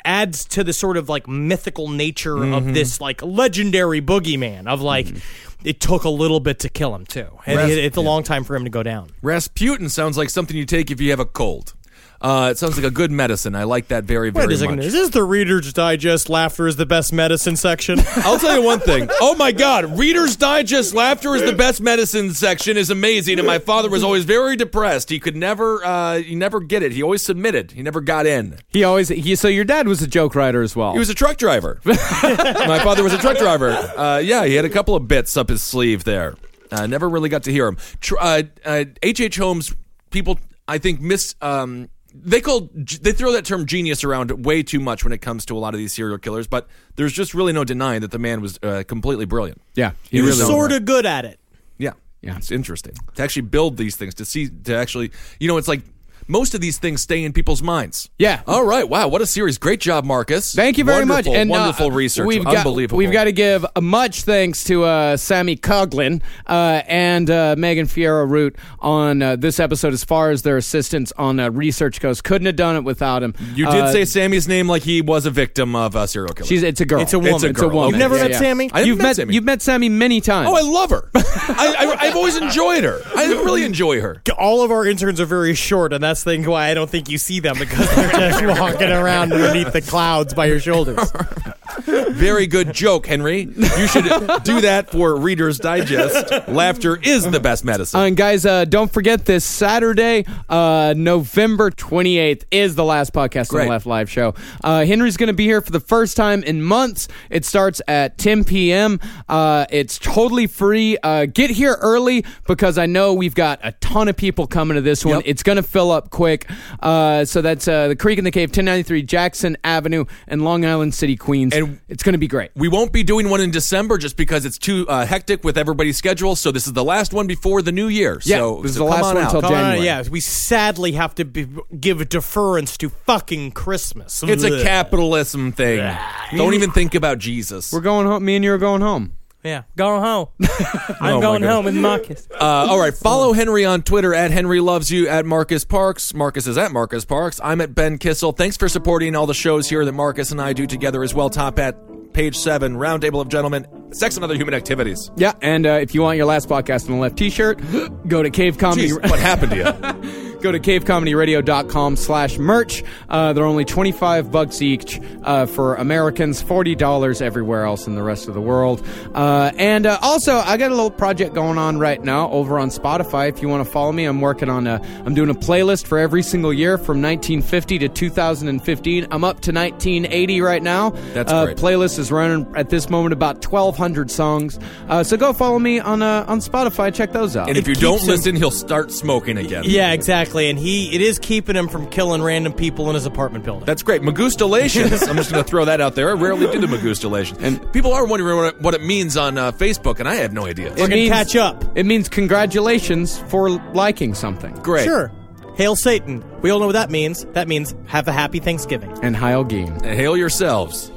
adds to the sort of like mythical nature of mm-hmm. this like legendary boogeyman of like mm-hmm. it took a little bit to kill him too, and Ras- it, it's a long time for him to go down. Rasputin sounds like something you take if you have a cold. Uh, it sounds like a good medicine. I like that very, very Wait a second, much. is this the Reader's Digest laughter is the best medicine section? [laughs] I'll tell you one thing. Oh my God, Reader's Digest laughter is the best medicine section is amazing, and my father was always very depressed. He could never, uh, he never get it. He always submitted. He never got in. He always he, so your dad was a joke writer as well. He was a truck driver. [laughs] my father was a truck driver. Uh, yeah, he had a couple of bits up his sleeve there. Uh, never really got to hear him. Tr- uh, uh, H.H. Holmes, people, I think, miss. Um, they call they throw that term genius around way too much when it comes to a lot of these serial killers, but there's just really no denying that the man was uh, completely brilliant. yeah, he was sort of good at it. Yeah, yeah, it's interesting to actually build these things to see to actually, you know, it's like most of these things stay in people's minds. Yeah. All right. Wow. What a series. Great job, Marcus. Thank you very Wonderful, much. And uh, wonderful research. We've got, We've got to give much thanks to uh, Sammy Coughlin uh, and uh, Megan Fierro Root on uh, this episode as far as their assistance on uh, research goes. Couldn't have done it without him. You did Uh, say Sammy's name like he was a victim of a serial killer. she's. It's a girl. It's a woman. It's a girl. woman. You've never met Sammy? I haven't you've met met. Sammy. You've met Sammy many times. oh, I love her. I, I, I've always enjoyed her. I really enjoy her. All of our interns are very short, and that's the thing why I don't think you see them because they're just [laughs] walking around underneath the clouds by your shoulders. [laughs] Very good joke, Henry. You should do that for Reader's Digest. Laughter is the best medicine. and guys, uh, don't forget this Saturday, uh, November 28th, is the last podcast on Great. the Left Live show. Uh, Henry's going to be here for the first time in months. It starts at 10 p.m. Uh, it's totally free. Uh, get here early because I know we've got a ton of people coming to this one. Yep. It's going to fill up quick. Uh, so that's uh, the Creek and the Cave, 1093 Jackson Avenue in Long Island City, Queens. And- it's going to be great. We won't be doing one in December just because it's too uh, hectic with everybody's schedule. So this is the last one before the new year. Yeah, so this is so the come last on one out. until Come on, January. yeah, we sadly have to be, give deference to fucking Christmas. It's a capitalism thing. Don't even think about Jesus. We're going home. Me and you are going home. Yeah, [laughs] going home. Oh, I'm my going goodness. home with Marcus. Uh, all right, follow Henry on Twitter at Henry Loves You at Marcus Parks. Marcus is at Marcus Parks. I'm at Ben Kissel. Thanks for supporting all the shows here that Marcus and I do together as well. Top at page seven, Roundtable of Gentlemen, Sex and Other Human Activities. Yeah, and uh, if you want your last podcast on the left T-shirt, [gasps] go to Cave Comedy. Jeez, what happened to you? [laughs] Go to cavecomedyradio.com slash merch. Uh, they're only 25 bucks each uh, for Americans, $40 everywhere else in the rest of the world. Uh, and uh, also, I got a little project going on right now over on Spotify. If you want to follow me, I'm working on a, I'm doing a playlist for every single year from 1950 to 2015. I'm up to 1980 right now. That's uh, great. Playlist is running at this moment about 1,200 songs. Uh, so go follow me on uh, on Spotify. Check those out. And if It you don't keeps him- listen, he'll start smoking again. Yeah, exactly. And he, it is keeping him from killing random people in his apartment building. That's great. Magustalations. I'm just going to throw that out there. I rarely do the Magustalations. And people are wondering what it, what it means on uh, Facebook, and I have no idea. We're gonna catch up. It means congratulations for liking something. Great. Sure. Hail Satan. We all know what that means. That means have a happy Thanksgiving. And Heil Geen. Hail yourselves.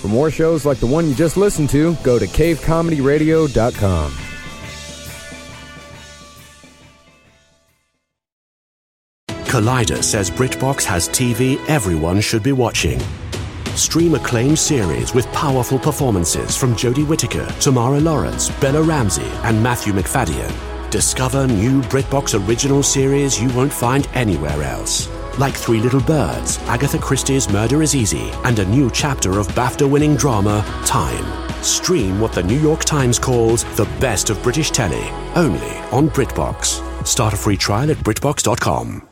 For more shows like the one you just listened to, go to cavecomedyradio.com. Collider says BritBox has TV everyone should be watching. Stream acclaimed series with powerful performances from Jodie Whittaker, Tamara Lawrence, Bella Ramsey, and Matthew Macfadyen. Discover new BritBox original series you won't find anywhere else. Like Three Little Birds, Agatha Christie's Murder is Easy, and a new chapter of BAFTA winning drama, Time. Stream what the New York Times calls the best of British telly, only on BritBox. Start a free trial at BritBox.com.